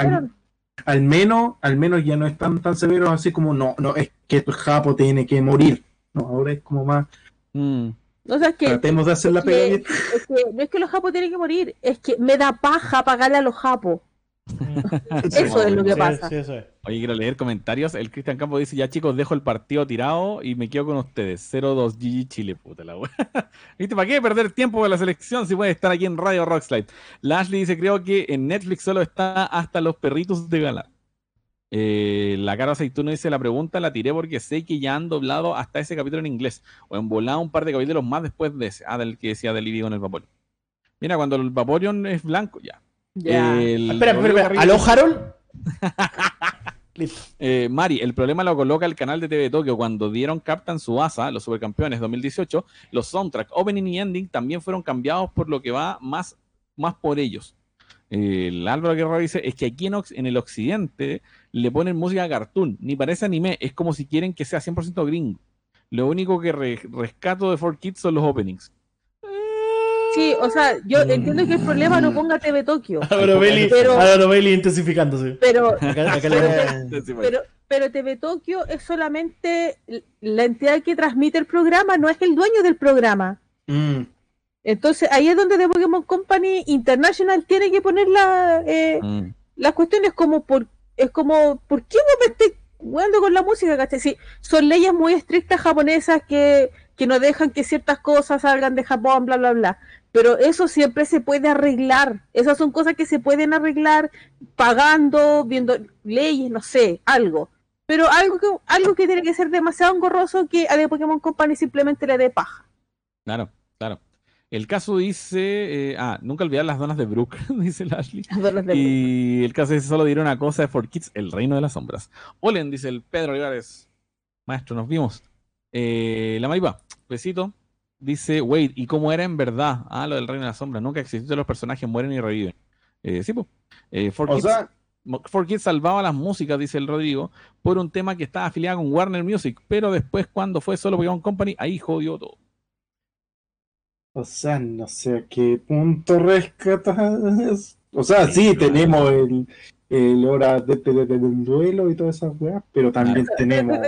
al, menos, al menos ya no están tan severos así como no, no, es que el Japo tiene que morir. No, ahora es como más. Mm. O sea, es que Tratemos de hacer la que- es que no es que los japos tienen que morir, es que me da paja pagarle a los japos. Eso es lo que pasa. sí, eso es. Oye, quiero leer comentarios. El Cristian Campo dice: Ya chicos, dejo el partido tirado y me quedo con ustedes. 0-2 GG Chile, puta la wea. ¿Viste? ¿Para qué perder tiempo con la selección si puede estar aquí en Radio Rockslide? La Ashley dice: Creo que en Netflix solo está hasta los perritos de gala. Eh, la cara aceituno dice la pregunta la tiré porque sé que ya han doblado hasta ese capítulo en inglés o en volado un par de capítulos más después de ese ah del que decía del con el Vaporeon mira cuando el Vaporeon es blanco ya Ya. El- espera, espera, ¿Aló, Harold? Eh, Mari, el problema lo coloca el canal de TV Tokio cuando dieron Captain Suasa, los supercampeones 2018, los soundtrack, opening y ending también fueron cambiados por lo que va más, más por ellos. Eh, el Álvaro Guerrero dice, es que aquí en, el occidente le ponen música cartoon, ni parece anime, es como si quieren que sea 100% gringo. Lo único que re- rescato de 4Kids son los openings. Sí, o sea, yo Mm. entiendo que el problema no ponga TV Tokio, Álvaro Belli, Pero- intensificándose. pero, pero, pero TV Tokio es solamente la entidad que transmite el programa, no es el dueño del programa. Mm, Entonces ahí es donde The Pokémon Company International tiene que poner la, eh, Mm. las cuestiones como por es como ¿por qué vos me estés jugando con la música? ¿cachai? Sí, son leyes muy estrictas japonesas que, que no dejan que ciertas cosas salgan de Japón, bla bla bla. Pero eso siempre se puede arreglar. Esas son cosas que se pueden arreglar pagando, viendo leyes, no sé, algo. Pero algo que, algo que tiene que ser demasiado engorroso que a The Pokémon Company simplemente le dé paja. Claro, claro. El caso dice, eh, ah, nunca olvidar las donas de Brook, dice Lashley. Y el caso dice, solo diré una cosa de For Kids, el reino de las sombras. Olen, dice el Pedro Olivares. Maestro, nos vimos. Eh, la Maripa, besito. Dice, wait, ¿y cómo era en verdad? Ah, lo del reino de las sombras. Nunca existió, los personajes mueren y reviven. Eh, sí, pues. Eh, For O Kids- sea, Mo- 4Kids salvaba las músicas, dice el Rodrigo, por un tema que estaba afiliado con Warner Music, pero después cuando fue solo Pokémon Company, ahí jodió todo. o sea, no sé a qué punto rescatas. O sea, sí, tenemos el, el hora de, de- de- del duelo y todas esas weas, pero también tenemos.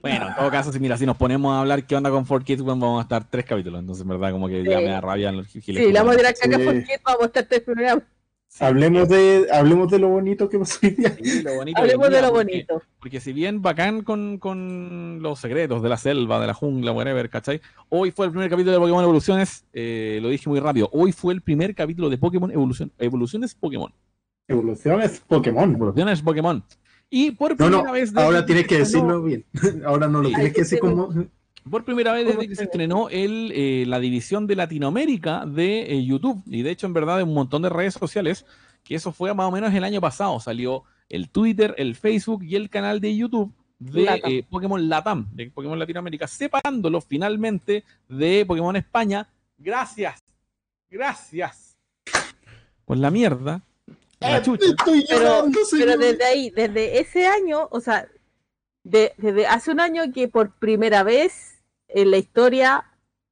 Bueno, en todo caso, si mira, si nos ponemos a hablar qué onda con 4Kids, bueno, vamos a estar tres capítulos, entonces en verdad como que ya me da rabia los giles. Sí, la vamos a tirar caca Sí. porque vamos a estar tres programas. Sí. Hablemos de, hablemos de lo bonito que pasó hoy día. Sí, lo bonito Hablemos de lo porque- bonito. Porque si bien bacán con, con los secretos de la selva, de la jungla, whatever, ¿cachai? Hoy fue el primer capítulo de Pokémon Evoluciones, eh, lo dije muy rápido, hoy fue el primer capítulo de Pokémon Evolución, Evoluciones Pokémon. Evoluciones Pokémon. Evoluciones Pokémon. Y por primera no, vez... ahora que tienes se que estrenó- decirlo bien. Ahora no lo Sí. tienes que decir como. Por primera vez desde que se estrenó el, eh, la división de Latinoamérica de eh, YouTube, y de hecho en verdad de un montón de redes sociales, que eso fue más o menos el año pasado, salió el Twitter, el Facebook y el canal de YouTube de Latam. eh, Pokémon Latam, de Pokémon Latinoamérica, separándolo finalmente de Pokémon España. Gracias, gracias. Por la mierda. La chucha. Estoy Pero, llorando, pero señor. desde ahí, desde ese año, o sea, de- desde hace un año que por primera vez en la historia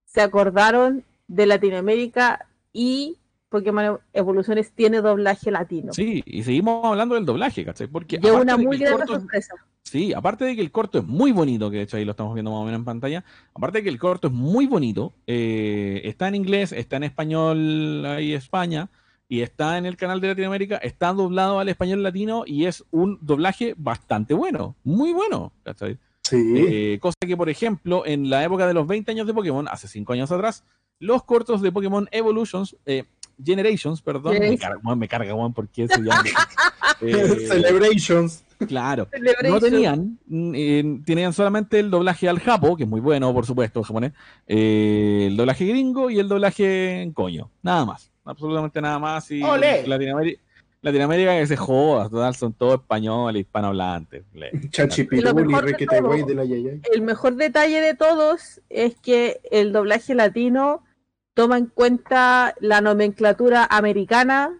se acordaron de Latinoamérica y Pokémon Evoluciones tiene doblaje latino. Sí, y seguimos hablando del doblaje, ¿cachai? Porque Y es aparte una de que muy grande es- sorpresa. Sí, aparte de que el corto es muy bonito, que de hecho ahí lo estamos viendo más o menos en pantalla, aparte de que el corto es muy bonito, eh, está en inglés, está en español ahí España, y está en el canal de Latinoamérica, está doblado al español latino y es un doblaje bastante bueno, muy bueno, ¿cachai? Sí. Eh, cosa que, por ejemplo, en la época de los 20 años de Pokémon, hace 5 años atrás, los cortos de Pokémon Evolutions, eh, Generations, perdón, me carga, me carga, weón, porque eso ya... eh, Celebrations. claro, no Celebration. tenían, mm, eh, tenían solamente el doblaje al japo, que es muy bueno, por supuesto, japonés, eh, el doblaje gringo y el doblaje en coño, nada más, absolutamente nada más. Y. Latinoamérica, Latinoamérica que se joda, total, son todos españoles, hispanohablantes. El mejor detalle de todos es que el doblaje latino toma en cuenta la nomenclatura americana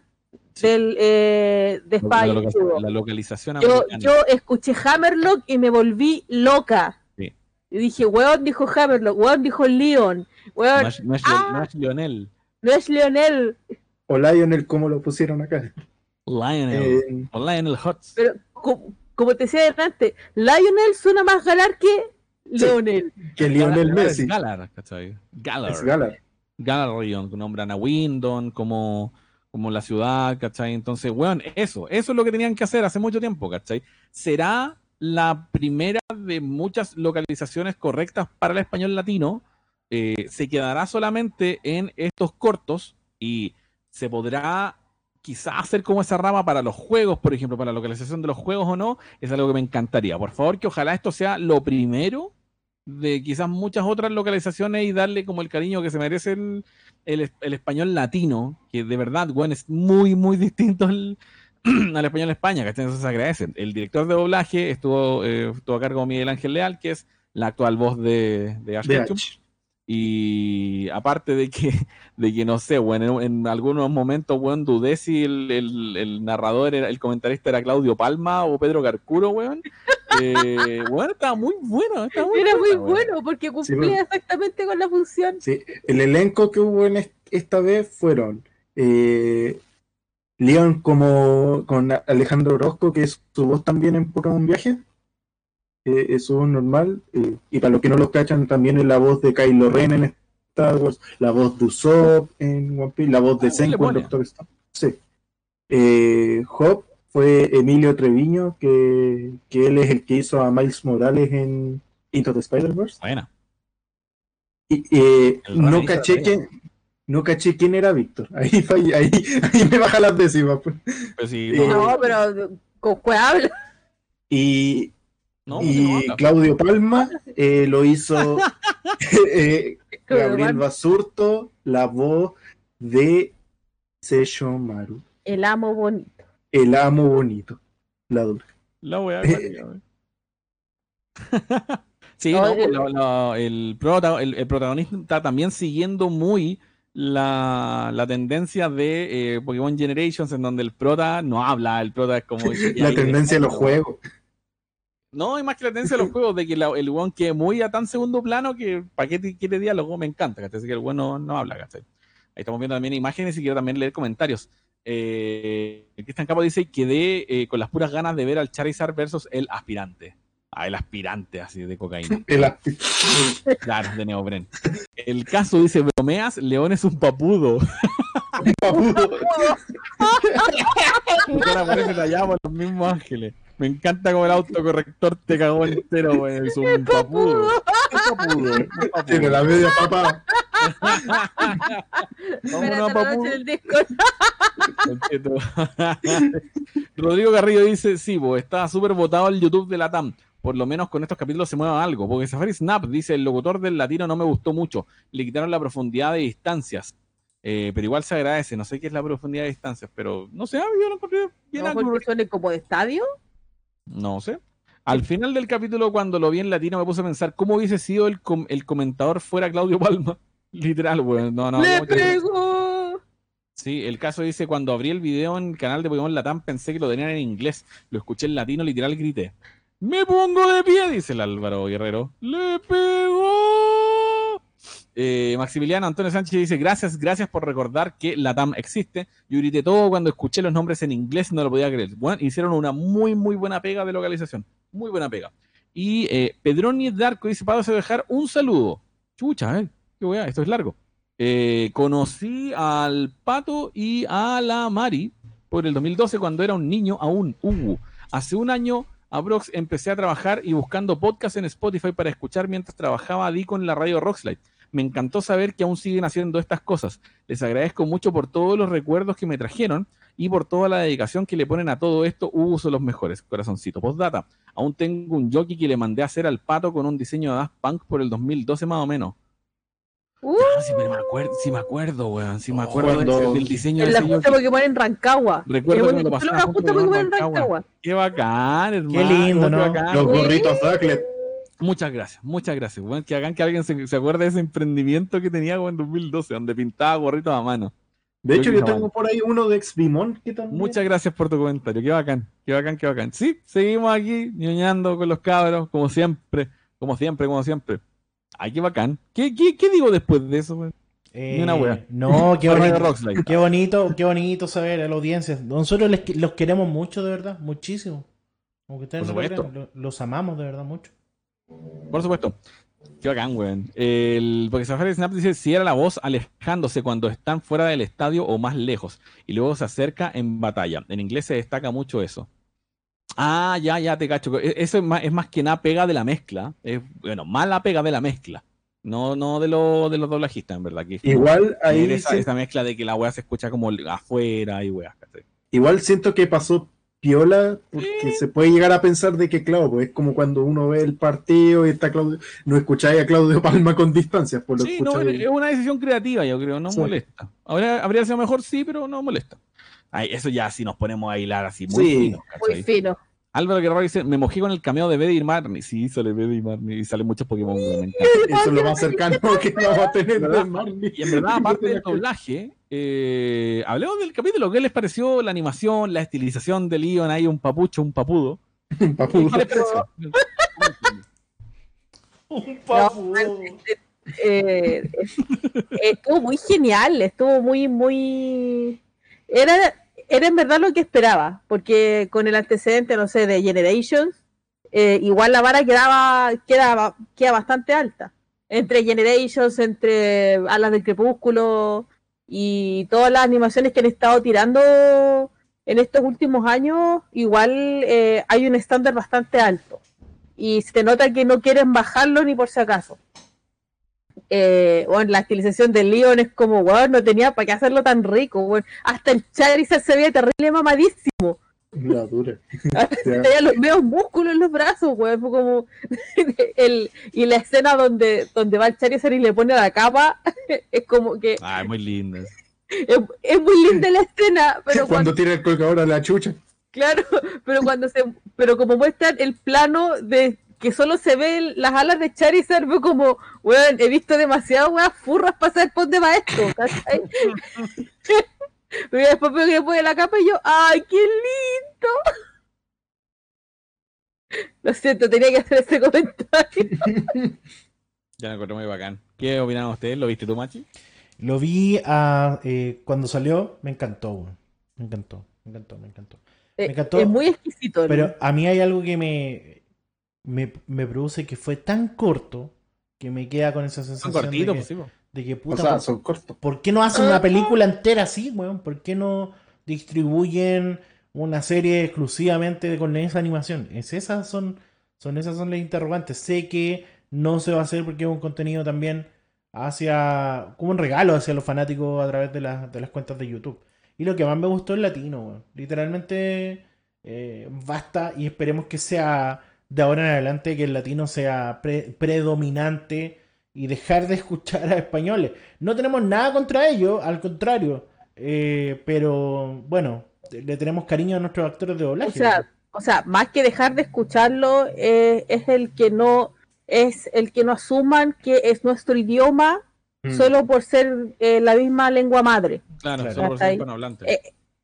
Sí. del eh, de la, Spy loca- Hero. la localización Yo, americana. yo escuché Hammerlock y me volví loca. Sí. Y dije, weón dijo Hammerlock, weón dijo Leon, weón, ¡Ah! no es Lionel, no es Lionel. O Lionel, como lo pusieron acá. Lionel, Eh, o Lionel Hutz. Pero co- como, te decía antes, Lionel suena más galar que Leonel. que Lionel Galar Messi. Es Galar, ¿cachai? Galar. Es Galar. Galarion, nombran a Windon como, como la ciudad, ¿cachai? Entonces, weón, eso, eso es lo que tenían que hacer hace mucho tiempo, ¿cachai? ¿Será la primera de muchas localizaciones correctas para el español latino? Eh, ¿Se quedará solamente en estos cortos y se podrá quizás hacer como esa rama para los juegos, por ejemplo, para la localización de los juegos o no, es algo que me encantaría. Por favor, que ojalá esto sea lo primero de quizás muchas otras localizaciones y darle como el cariño que se merece el, el, el español latino, que de verdad, bueno, es muy, muy distinto al, al español de España, que Entonces se agradece. El director de doblaje estuvo, eh, estuvo a cargo de Miguel Ángel Leal, que es la actual voz de, de Ash. Y aparte de que, de que no sé, bueno, en, en algunos momentos, weón, dudé si el, el- el narrador, era, el comentarista era Claudio Palma o Pedro Carcuro, weón. Eh, bueno, estaba muy bueno, estaba muy Era muy bueno, weón. bueno porque Sí, cumplía bueno. exactamente con la función. Sí, el elenco que hubo en est- esta vez fueron eh, Leon como con Alejandro Orozco, que es su voz también en Pokémon Viaje. Eh, es su voz normal. eh, y para los que no lo cachan, también es la voz de Kylo Ren en Star Wars, la voz de Usopp en One Piece, la voz de Ah, Senku en. Doctor Stone. Sí. Eh, Hop fue Emilio Treviño, que, que él es el que hizo a Miles Morales en Into the Spider-Verse. Buena. Y, eh, no caché quién, no caché quién era Víctor. Ahí, ahí, ahí me baja las décimas. pues. Pero sí, Eh, no, No, pero con habla. Y, no, y no habla. Claudio Palma eh, lo hizo eh, Gabriel. Basurto, la voz de Seisho Maru, El amo bonito. el amo bonito. La dulce. La Eh, weón. Sí, No, el- la- la- el, prota- el, el protagonista está también siguiendo muy la, la tendencia de eh, Pokémon Generations, en donde el prota no habla, el prota es como. La tendencia de los juegos. No, hay más que la tendencia de los juegos, de que la- el weón que muy a tan segundo plano que para qué quiere diálogo, me encanta, ¿cachai? Así que el weón no, no habla, ¿cachai? Ahí estamos viendo también imágenes y quiero también leer comentarios. Eh, Cristian Capo dice, quedé eh, con las puras ganas de ver al Charizard versus el aspirante. Ah, el aspirante así de cocaína. El Claro, de Neopren. El caso dice, bromeas, León es un papudo. Ahora parece tallado por los mismos ángeles. Me encanta como el autocorrector te cagó entero, güey. Es un papudo. Un papudo. Tiene la media papá. Espérate a papudo. Rodrigo Garrido dice, sí, bo, está súper votado el YouTube de la TAM. Por lo menos con estos capítulos se mueva algo. Porque Safari Snap dice, el locutor del latino no me gustó mucho. Le quitaron la profundidad de distancias. Eh, pero igual se agradece. No sé qué es la profundidad de distancias, pero no sé, yo lo encontré bien No, suene como de estadio. No sé. Al final del capítulo, cuando lo vi en latino, me puse a pensar cómo hubiese sido el, com- el comentador fuera Claudio Palma. Literal, weón. No, no, ¡Le pegó! Sí, el caso dice, cuando abrí el video en el canal de Pokémon Latam pensé que lo tenían en inglés. Lo escuché en latino, literal grité. Me pongo de pie, dice el Álvaro Guerrero. ¡Le pegó! Eh, Maximiliano Antonio Sánchez dice, gracias, gracias por recordar que Latam existe. Yo grité todo cuando escuché los nombres en inglés, no lo podía creer. Bueno, hicieron una muy, muy buena pega de localización. Muy buena pega. Y eh, Pedroni Darko dice, para dejar un saludo. Chucha, eh. Qué esto es largo. Eh, conocí al Pato y a la Mari por el 2012 cuando era un niño aún. Hace un año, aprox, empecé a trabajar y buscando podcast en Spotify para escuchar mientras trabajaba Dico en la radio Rockslide. Me encantó saber que aún siguen haciendo estas cosas. Les agradezco mucho por todos los recuerdos que me trajeron y por toda la dedicación que le ponen a todo esto. Hugo son los mejores. Corazoncito. Postdata. Aún tengo un jockey que le mandé a hacer al pato con un diseño de Daft Punk por el 2012 más o menos. Uh, Ah, pero me acuerdo, sí me acuerdo, weón. Sí me acuerdo Cuando- del diseño de la junta. Pokémon en Rancagua. Recuerdo que me lo pasaron la junta Pokémon en Rancagua. Qué bacán, hermano. Qué lindo, qué ¿no? bacán. Los Sí. burritos Ducklet. Muchas gracias, muchas gracias. Weón, que hagan que alguien se, se acuerde de ese emprendimiento que tenía en 2012, donde pintaba gorritos a mano. De hecho, yo que tengo por ahí uno de Xbimon que también. Muchas gracias por tu comentario. Qué bacán, qué bacán, qué bacán. Sí, seguimos aquí ñoñando con los cabros, como siempre, como siempre, como siempre. Ay, qué bacán. ¿Qué, qué, qué digo después de eso, weón? Eh, Ni una wea. No, qué bonito. Qué bonito, qué bonito saber a la audiencia. Nosotros les- los queremos mucho, de verdad, muchísimo. Ustedes no lo supuesto. crean, lo- los amamos de verdad mucho. Por supuesto. Qué bacán, weón. El, porque Safari Snap dice, si era la voz alejándose cuando están fuera del estadio o más lejos, y luego se acerca en batalla. En inglés se destaca mucho eso. Ah, ya, ya te cacho. E- Eso es más, es más que nada pega de la mezcla. Es, bueno, mala pega de la mezcla. No, no de, lo, de los doblajistas, en verdad. Que Igual ahí esa, sí- esa mezcla de que la weá se escucha como afuera y weá. Igual siento que pasó piola, porque se puede llegar a pensar de que, claro, pues es como cuando uno ve el partido y está Claudio, no escucháis a Claudio Palma con distancias, por lo Sí, no, escucháis- es una decisión creativa, yo creo, no Sí. molesta. Habría, habría sido mejor, sí, pero no molesta. Ay, eso ya si nos ponemos a hilar así muy Sí. fino, ¿cachai? Muy fino. Álvaro Guerrero dice, me mojé con el cameo de Betty y Marnie. Sí, sale Betty y Marnie y salen muchos Pokémon. Eso es lo más cercano que vamos a tener de. Marnie. Y en verdad, aparte del doblaje, eh, hablemos del capítulo. ¿Qué les pareció la animación, la estilización de Leon ahí, un papucho, un papudo? Papu. ¿Qué les pareció? No, eh, estuvo muy genial, estuvo muy, muy... Era, era en verdad lo que esperaba, porque con el antecedente, no sé, de Generations, eh, igual la vara quedaba, queda, queda bastante alta. Entre Generations, entre Alas del Crepúsculo y todas las animaciones que han estado tirando en estos últimos años, igual eh, hay un estándar bastante alto. Y se nota que no quieren bajarlo ni por si acaso. Eh, bueno, la estilización del Leon es como, weón, no tenía para qué hacerlo tan rico. Hasta el Charizard se veía terrible mamadísimo. La dura. Tenía los medios músculos en los brazos, weón. Fue como el, y la escena donde, donde va el Charizard y le pone la capa, es como que Ah, es muy lindo. es, es muy linda la escena, pero cuando, Cuando tira el colgador a la chucha. claro, pero cuando se, pero como muestran el plano de que solo se ven las alas de Charizard, fue como, weón, he visto demasiado weas furras pasar por de maestro, ¿cachai? Pero después veo que le pone la capa y yo, ¡ay, qué lindo! Lo siento, tenía que hacer ese comentario. Ya me encontré muy bacán. ¿Qué opinaron ustedes? ¿Lo viste tú, Machi? Lo vi a, eh, cuando salió, me encantó, weón. Me encantó, me encantó, me encantó. Eh, encantó. Es muy exquisito. ¿no? Pero a mí hay algo que me, me, me produce que fue tan corto que me queda con esa Son sensación cortitos, de, pues que, po. de que, O puta, sea, ¿por- son cortos. ¿por qué no hacen una película entera así, weón? ¿Por qué no distribuyen una serie exclusivamente con esa animación? Es esas son, son esas son las interrogantes. Sé que no se va a hacer porque es un contenido también hacia como un regalo hacia los fanáticos a través de, las- de las cuentas de YouTube. Y lo que más me gustó es latino, weón. Literalmente eh, basta y esperemos que sea de ahora en adelante que el latino sea pre- predominante y dejar de escuchar a españoles. No tenemos nada contra ellos, al contrario. Eh, pero bueno, le tenemos cariño a nuestros actores de O doblaje. sea, o sea, más que dejar de escucharlo, eh, es el que no es el que no asuman que es nuestro idioma Mm. solo por ser eh, la misma lengua madre. Claro, Claro. solo por Hasta ser ahí. hispanohablante. Eh,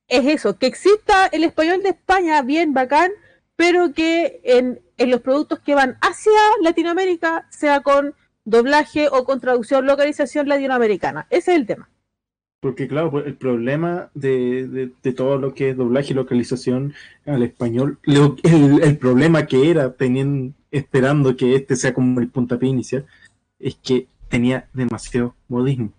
Es eso, que exista el español de España, bien bacán, pero que en, en los productos que van hacia Latinoamérica sea con doblaje o con traducción, localización latinoamericana. Ese es el tema. Porque claro, pues, el problema de, de- de todo lo que es doblaje y localización al español, lo- el, el problema que era teniendo, esperando que este sea como el puntapié inicial, es que tenía demasiado modismo.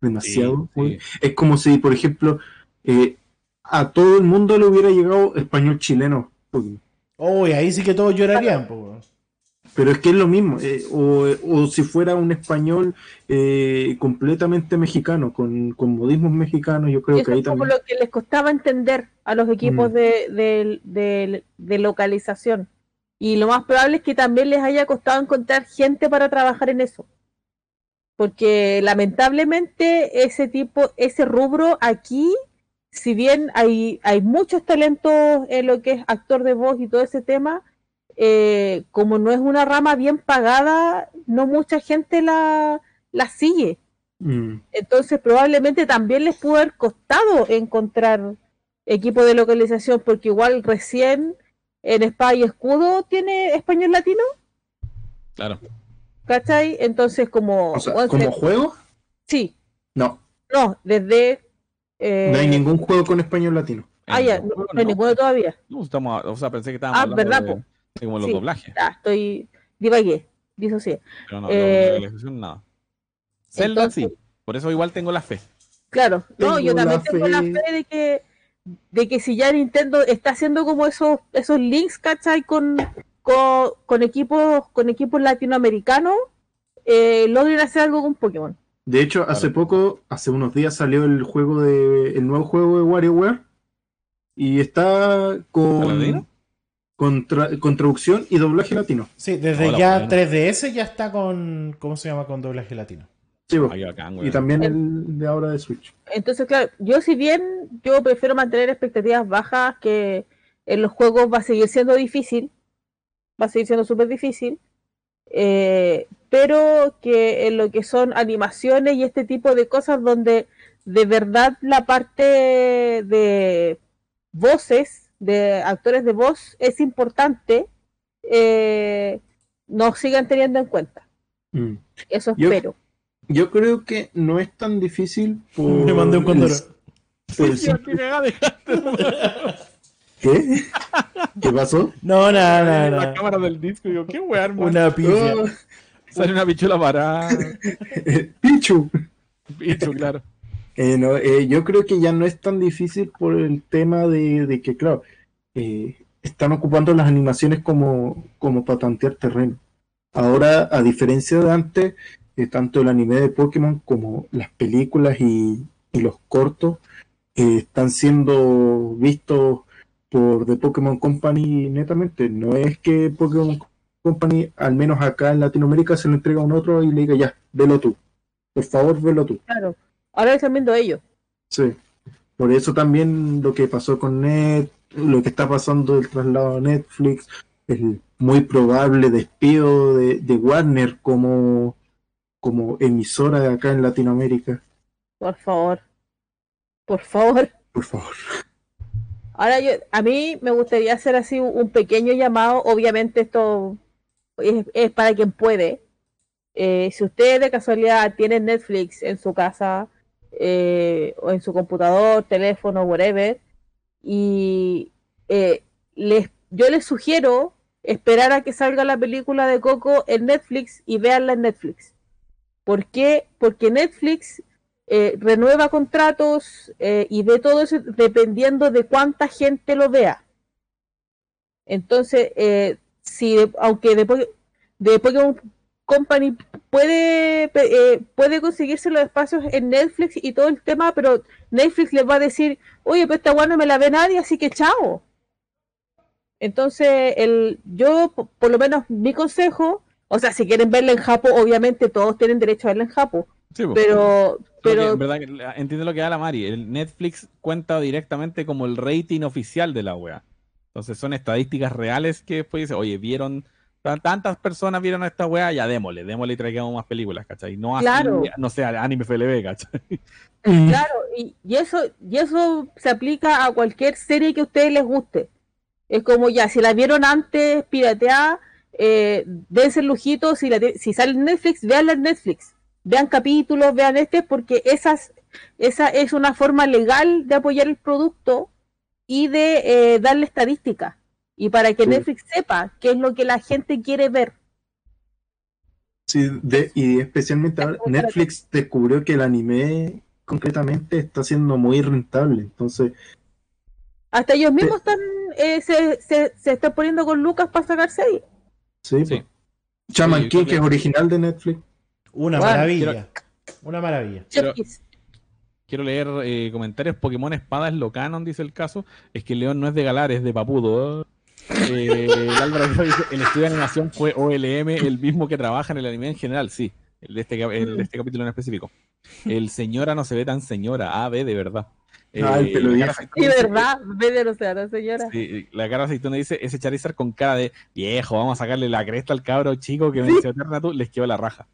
Demasiado. Sí, modismo. sí. Es como si, por ejemplo, eh, a todo el mundo le hubiera llegado español chileno. Pokémon. Oh, y ahí sí que todos llorarían, po. Pero es que es lo mismo. eh, o, o si fuera un español eh, completamente mexicano, con, con modismos mexicanos, yo creo Eso que ahí es como también. lo que les costaba entender a los equipos Mm. de, de- de- de localización. Y lo más probable es que también les haya costado encontrar gente para trabajar en eso. Porque lamentablemente ese tipo, ese rubro aquí, si bien hay, hay muchos talentos en lo que es actor de voz y todo ese tema, eh, como no es una rama bien pagada, no mucha gente la, la sigue. Mm. Entonces probablemente también les pudo haber costado encontrar equipo de localización, porque igual recién en Espada y Escudo tiene español latino, Claro. ¿cachai? Entonces como... O sea, bueno, como juego, Sí, no. no, desde... eh, No hay ningún juego con español latino. Ah, ya, no, no hay ninguno todavía. No, estamos, o sea, pensé que estábamos Ah, hablando ¿verdad, de, de como los Sí. doblajes. Ah, estoy... Divagué, disocié. Pero no, Eh, la localización nada. Zelda entonces- sí. Por eso igual tengo la fe. Claro, no, Tengo yo también la tengo la fe. fe de que de que si ya Nintendo está haciendo como esos esos links, ¿cachai? Con, con, con equipos con equipos latinoamericanos, eh, logren hacer algo con Pokémon. De hecho, hace poco, hace unos días salió el juego de, el nuevo juego de WarioWare y está con, con, tra- con traducción y doblaje latino. Sí, desde Hola, ya bueno. 3DS ya está con. ¿Cómo se llama? Con doblaje latino. Sí. Ay, bacán, y también el de ahora de Switch. Entonces, claro, yo si bien yo prefiero mantener expectativas bajas, que en los juegos va a seguir siendo difícil, va a seguir siendo súper difícil, eh, pero que en lo que son animaciones y este tipo de cosas donde de verdad la parte de voces, de actores de voz es importante, eh, nos sigan teniendo en cuenta. Mm. Eso espero. Yo creo que no es tan difícil por Me mandé un Sí, simple- qué ¿Qué? ¿Qué pasó? No, nada, nada, en la nada. cámara del disco y digo, qué weá, hermano. Una pifia. Sale una pichula parada. Pichu. Bicho, claro. Eh, no, eh, yo creo que ya no es tan difícil por el tema de, de que, claro, eh, están ocupando las animaciones como, como para tantear terreno. Ahora, a diferencia de antes, tanto el anime de Pokémon como las películas y, y los cortos están siendo vistos por The Pokémon Company netamente. No es que Pokémon Company, al menos acá en Latinoamérica, se lo entrega a un otro y le diga, ya, velo tú. Por favor, velo tú. Claro. Ahora están viendo ellos. Sí. Por eso también lo que pasó con Net, lo que está pasando del traslado a Netflix, el muy probable despido de, de Warner como, como emisora de acá en Latinoamérica. Por favor. Por favor. Por favor. Ahora yo, a mí me gustaría hacer así un, un pequeño llamado. Obviamente esto es, para quien puede. Eh, si ustedes de casualidad tienen Netflix en su casa eh, o en su computador, teléfono, whatever, y eh, les, yo les sugiero esperar a que salga la película de Coco en Netflix y veanla en Netflix. ¿Por qué? Porque Netflix renueva contratos y ve todo eso dependiendo de cuánta gente lo vea. Entonces, si de- aunque de, Poké- de Pokémon Company puede, eh, puede conseguirse los espacios en Netflix y todo el tema, pero Netflix les va a decir, oye, pues esta weá no me la ve nadie, así que chao. Entonces, el, yo, po- por lo menos mi consejo, o sea, si quieren verla en Japo, obviamente todos tienen derecho a verla en Japo, Sí, po. pero, pero en verdad, entiendo lo que da la Mari. El Netflix cuenta directamente como el rating oficial de la wea. Entonces son estadísticas reales que después dice, oye, vieron, tan- tantas personas vieron a esta wea, ya démosle, démosle y traigamos más películas, ¿cachai? No así, Claro. no sé, anime FLB, ¿cachai? Claro, y, y eso, y eso se aplica a cualquier serie que a ustedes les guste. Es como ya, si la vieron antes, pirateada, eh, dense el lujito, si, la, si sale en Netflix, veanla en Netflix. Vean capítulos, vean este, porque esas, esa es una forma legal de apoyar el producto y de eh, darle estadística. Y para que Sí. Netflix sepa qué es lo que la gente quiere ver. Sí, de- y especialmente ahora Netflix descubrió que el anime concretamente está siendo muy rentable. Entonces, Hasta ellos mismos están, eh, se, se, se están poniendo con Lucas para sacar series. sí. Sí. pues. Shaman Sí, King, que es original de Netflix. Una Bueno, maravilla. Una maravilla. Chefkis. Quiero leer eh, comentarios. Pokémon Espada es lo canon, dice el caso. Es que León no es de Galar, es de Papudo. Eh, el Álvaro dice, el estudio de animación fue OLM, el mismo que trabaja en el anime en general, sí. El de este, cap- el de este capítulo en específico. El señora no se ve tan señora. Ah, ve, de verdad. Eh, Ah, el pelo la viejo. cara Sí, verdad, ve de no señora. Sí, la cara aceituna dice, ese Charizard con cara de viejo, vamos a sacarle la cresta al cabro chico que venció Eternatus, les quedó la raja.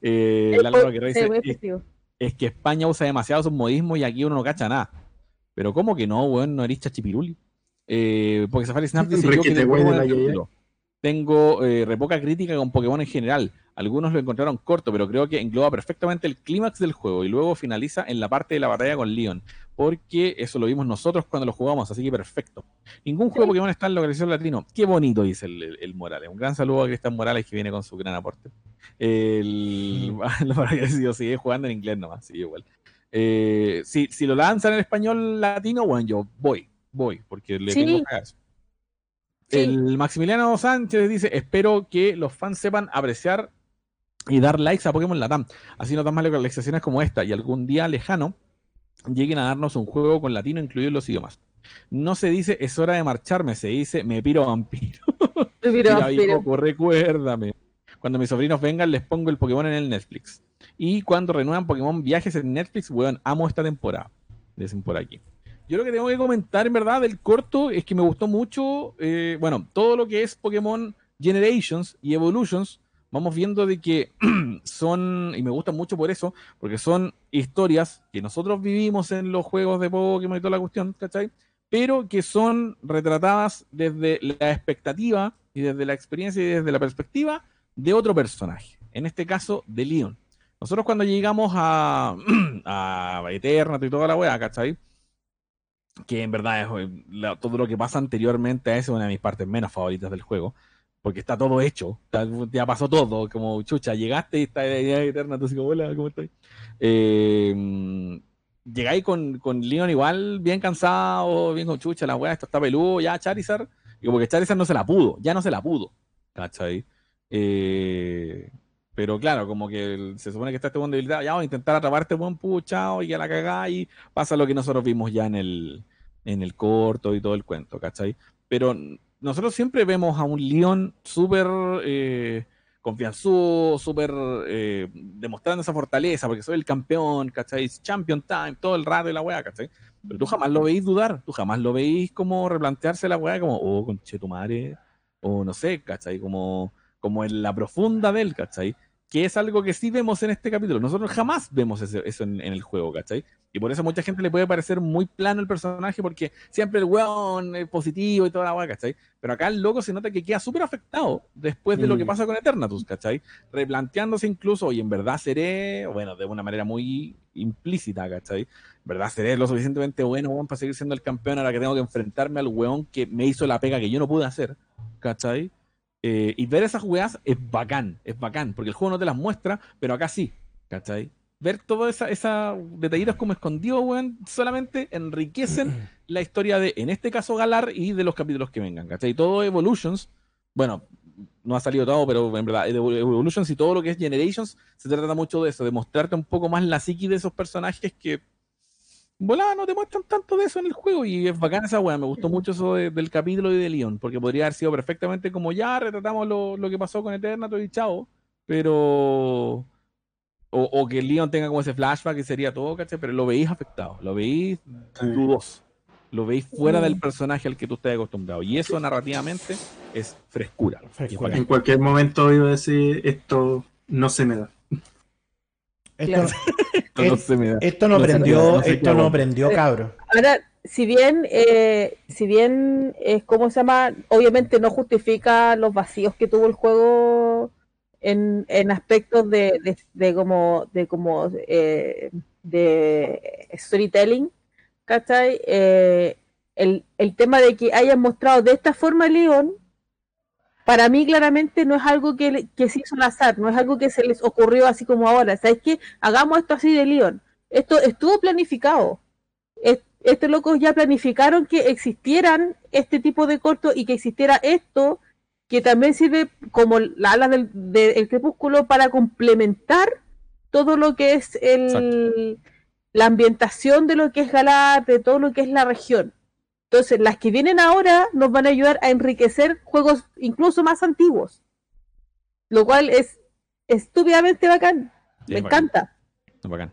Eh, el Álvaro Guerrero Sí, dice, muy "Es- que España usa demasiado sus modismos y aquí uno no cacha nada. Pero ¿cómo que no, weón? No eres chachipiruli. Eh, porque Safari Snap dice yo que güey de tengo eh, re poca crítica con Pokémon en general. Algunos lo encontraron corto, pero creo que engloba perfectamente el clímax del juego y luego finaliza en la parte de la batalla con Leon. Porque eso lo vimos nosotros cuando lo jugamos, así que perfecto. Ningún juego de Pokémon está en localización latino. Qué bonito, dice el, el- el Morales. Un gran saludo a Cristian Morales que viene con su gran aporte. El, lo agradecido sigue jugando en inglés nomás, sí, igual. Eh, si, si lo lanzan en español latino, bueno, yo voy, voy, porque le Sí. tengo cagazo. Sí. El Maximiliano Sánchez dice, espero que los fans sepan apreciar y dar likes a Pokémon Latam. Así nos dan más localizaciones como esta y algún día lejano lleguen a darnos un juego con latino incluido en los idiomas. No se dice es hora de marcharme, se dice me piro vampiro. Mira, pero- Coco, recuérdame. Cuando mis sobrinos vengan, les pongo el Pokémon en el Netflix. Y cuando renuevan Pokémon Viajes en Netflix, weón, amo esta temporada. Dicen por aquí. Yo lo que tengo que comentar, en verdad, del corto es que me gustó mucho, eh, bueno, todo lo que es Pokémon Generations y Evolutions. Vamos viendo de que son, y me gusta mucho por eso, porque son historias que nosotros vivimos en los juegos de Pokémon y toda la cuestión, ¿cachai? Pero que son retratadas desde la expectativa y desde la experiencia y desde la perspectiva de otro personaje. En este caso, de Leon. Nosotros cuando llegamos a, a y toda la weá, ¿cachai? Que en verdad es eh, todo lo que pasa anteriormente a es una de mis partes menos favoritas del juego. Porque está todo hecho, ya pasó todo, como chucha, llegaste y está ya Eternato, así como, hola, ¿cómo estás? Eh, llegáis con, con Leon igual bien cansado, bien con chucha, la weá, esto está peludo, ya Charizard, y como que Charizard no se la pudo, ya no se la pudo, ¿cachai? Eh, pero claro, como que se supone que está este buen debilitado, ya vamos a intentar atraparte buen puchao y ya la cagá y pasa lo que nosotros vimos ya en el, en el corto y todo el cuento, ¿cachai? Pero nosotros siempre vemos a un Leon súper eh, confianzudo, súper eh, demostrando esa fortaleza, porque soy el campeón, ¿cachai? Champion time, todo el rato y la weá, ¿cachai? Pero tú jamás lo veis dudar, tú jamás lo veis como replantearse la weá, como, oh, conche tu madre, o no sé, ¿cachai? Como, como en la profunda del, ¿cachai? Que es algo que sí vemos en este capítulo. Nosotros jamás vemos ese- eso en, en el juego, ¿cachai? Y por eso a mucha gente le puede parecer muy plano el personaje, porque siempre el weón es positivo y toda la weá, ¿cachai? Pero acá el loco se nota que queda súper afectado después de lo que Mm. pasa con Eternatus, ¿cachai? Replanteándose incluso, y en verdad seré, bueno, de una manera muy implícita, ¿cachai? En verdad seré lo suficientemente bueno, weón, para seguir siendo el campeón ahora que tengo que enfrentarme al weón que me hizo la pega que yo no pude hacer, ¿cachai? Eh, y ver esas weas es bacán, es bacán, porque el juego no te las muestra, pero acá sí, ¿cachai? Ver todos esos esa detallitos como escondidos, weón, solamente enriquecen la historia de, en este caso, Galar y de los capítulos que vengan, ¿cachai? Todo Evolutions, bueno, no ha salido todo, pero en verdad, Evo- Evolutions y todo lo que es Generations se trata mucho de eso, de mostrarte un poco más la psiqui de esos personajes que, volá, no te muestran tanto de eso en el juego y es bacán esa weá, me gustó mucho eso de- del capítulo y de Leon, porque podría haber sido perfectamente como ya retratamos lo, lo que pasó con Eternato y chao, pero... O, o que Leon tenga como ese flashback y sería todo, ¿cachai? Pero lo veis afectado, lo veis dudoso. Lo veis fuera del personaje al que tú estás acostumbrado. Y eso narrativamente es frescura. Frescura. En cualquier momento iba a decir esto no se me da. Esto, Claro. Esto no se me da. esto no prendió, no esto queda no prendió, cabro. Ahora, si bien, eh, si bien es como se llama, obviamente no justifica los vacíos que tuvo el juego en, en aspectos de, de, de como de como eh, de storytelling, ¿cachai? Eh, el, el tema de que hayan mostrado de esta forma a Leon, para mí claramente no es algo que, le- que se hizo al azar, no es algo que se les ocurrió así como ahora. ¿Sabes qué? Hagamos esto así de Leon. Esto estuvo planificado es- estos locos ya planificaron que existieran este tipo de cortos y que existiera esto, que también sirve como la ala del, del crepúsculo para complementar todo lo que es el, la ambientación de lo que es Galar, de todo lo que es la región. Entonces, las que vienen ahora nos van a ayudar a enriquecer juegos incluso más antiguos, lo cual es estúpidamente bacán. Sí, Me es bacán, encanta. es bacán.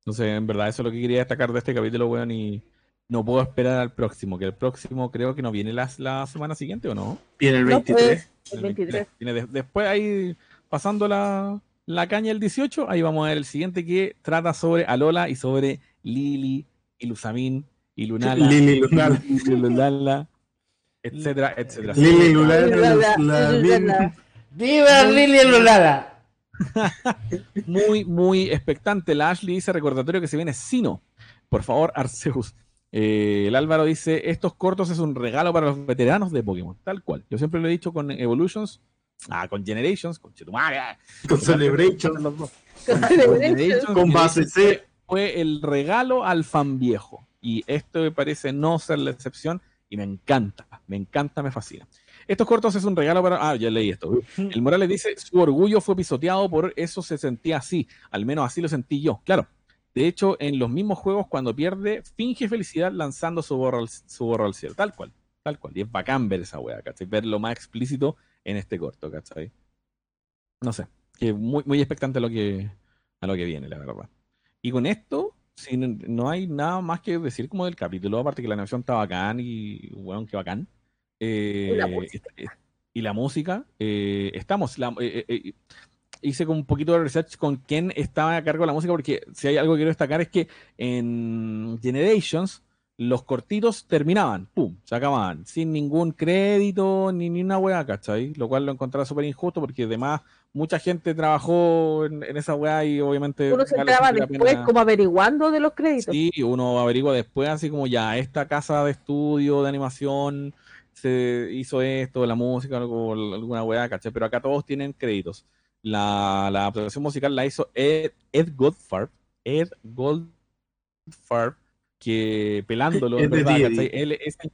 Entonces, en verdad, eso es lo que quería destacar de este capítulo, weón. Y no puedo esperar al próximo. Que el próximo creo que no viene la, la semana siguiente, ¿o no? Viene el No, 23. pues, El el 23. Viene de- después ahí, pasando la, la caña el 18, ahí vamos a ver el siguiente que trata sobre Alola y sobre Lili y Lusamin y Lunala. Lili Lunala. Lili Lunala, etcétera, etcétera. Lili Lulala. ¡Viva Lili Lulala! muy, muy expectante. La Ashley dice recordatorio que se viene Sino. Por favor, Arceus. Eh, el Álvaro dice, estos cortos es un regalo para los veteranos de Pokémon. Tal cual. Yo siempre lo he dicho con Evolutions, ah, con Generations, con Chetumare, Con Celebration, los dos. Con Con Celebration. Con base C. Fue el regalo al fan viejo. Y esto me parece no ser la excepción. Y me encanta, me encanta, me fascina. Estos cortos es un regalo para. Ah, ya leí esto. El Morales dice: Su orgullo fue pisoteado, por eso se sentía así. Al menos así lo sentí yo. Claro. De hecho, en los mismos juegos, cuando pierde, finge felicidad lanzando su borro al, su borro al cielo. Tal cual. Tal cual. Y es bacán ver esa wea, ¿cachai? Verlo más explícito en este corto, ¿cachai? No sé. Que muy, muy expectante a lo que, a lo que viene, la verdad. Y con esto, si no, no hay nada más que decir como del capítulo, aparte que la animación está bacán y, bueno, qué bacán. Eh, Y la música. eh, y la música, eh, estamos. la- eh, eh, eh, hice como un poquito de research con quién estaba a cargo de la música, porque si hay algo que quiero destacar es que en Generations los cortitos terminaban, pum, se acababan, sin ningún crédito ni, ni una weá, ¿cachai? Lo cual lo encontraba súper injusto porque además mucha gente trabajó en, en esa weá y obviamente Uno se entraba después como averiguando de los créditos. Sí, uno averigua después, así como ya, esta casa de estudio, de animación, se hizo esto, la música, algo, alguna weá, ¿cachai? Pero acá todos tienen créditos. La, la adaptación musical la hizo Ed, Ed Goldfarb, Ed Goldfarb, que pelándolo, de verdad. Él es, el,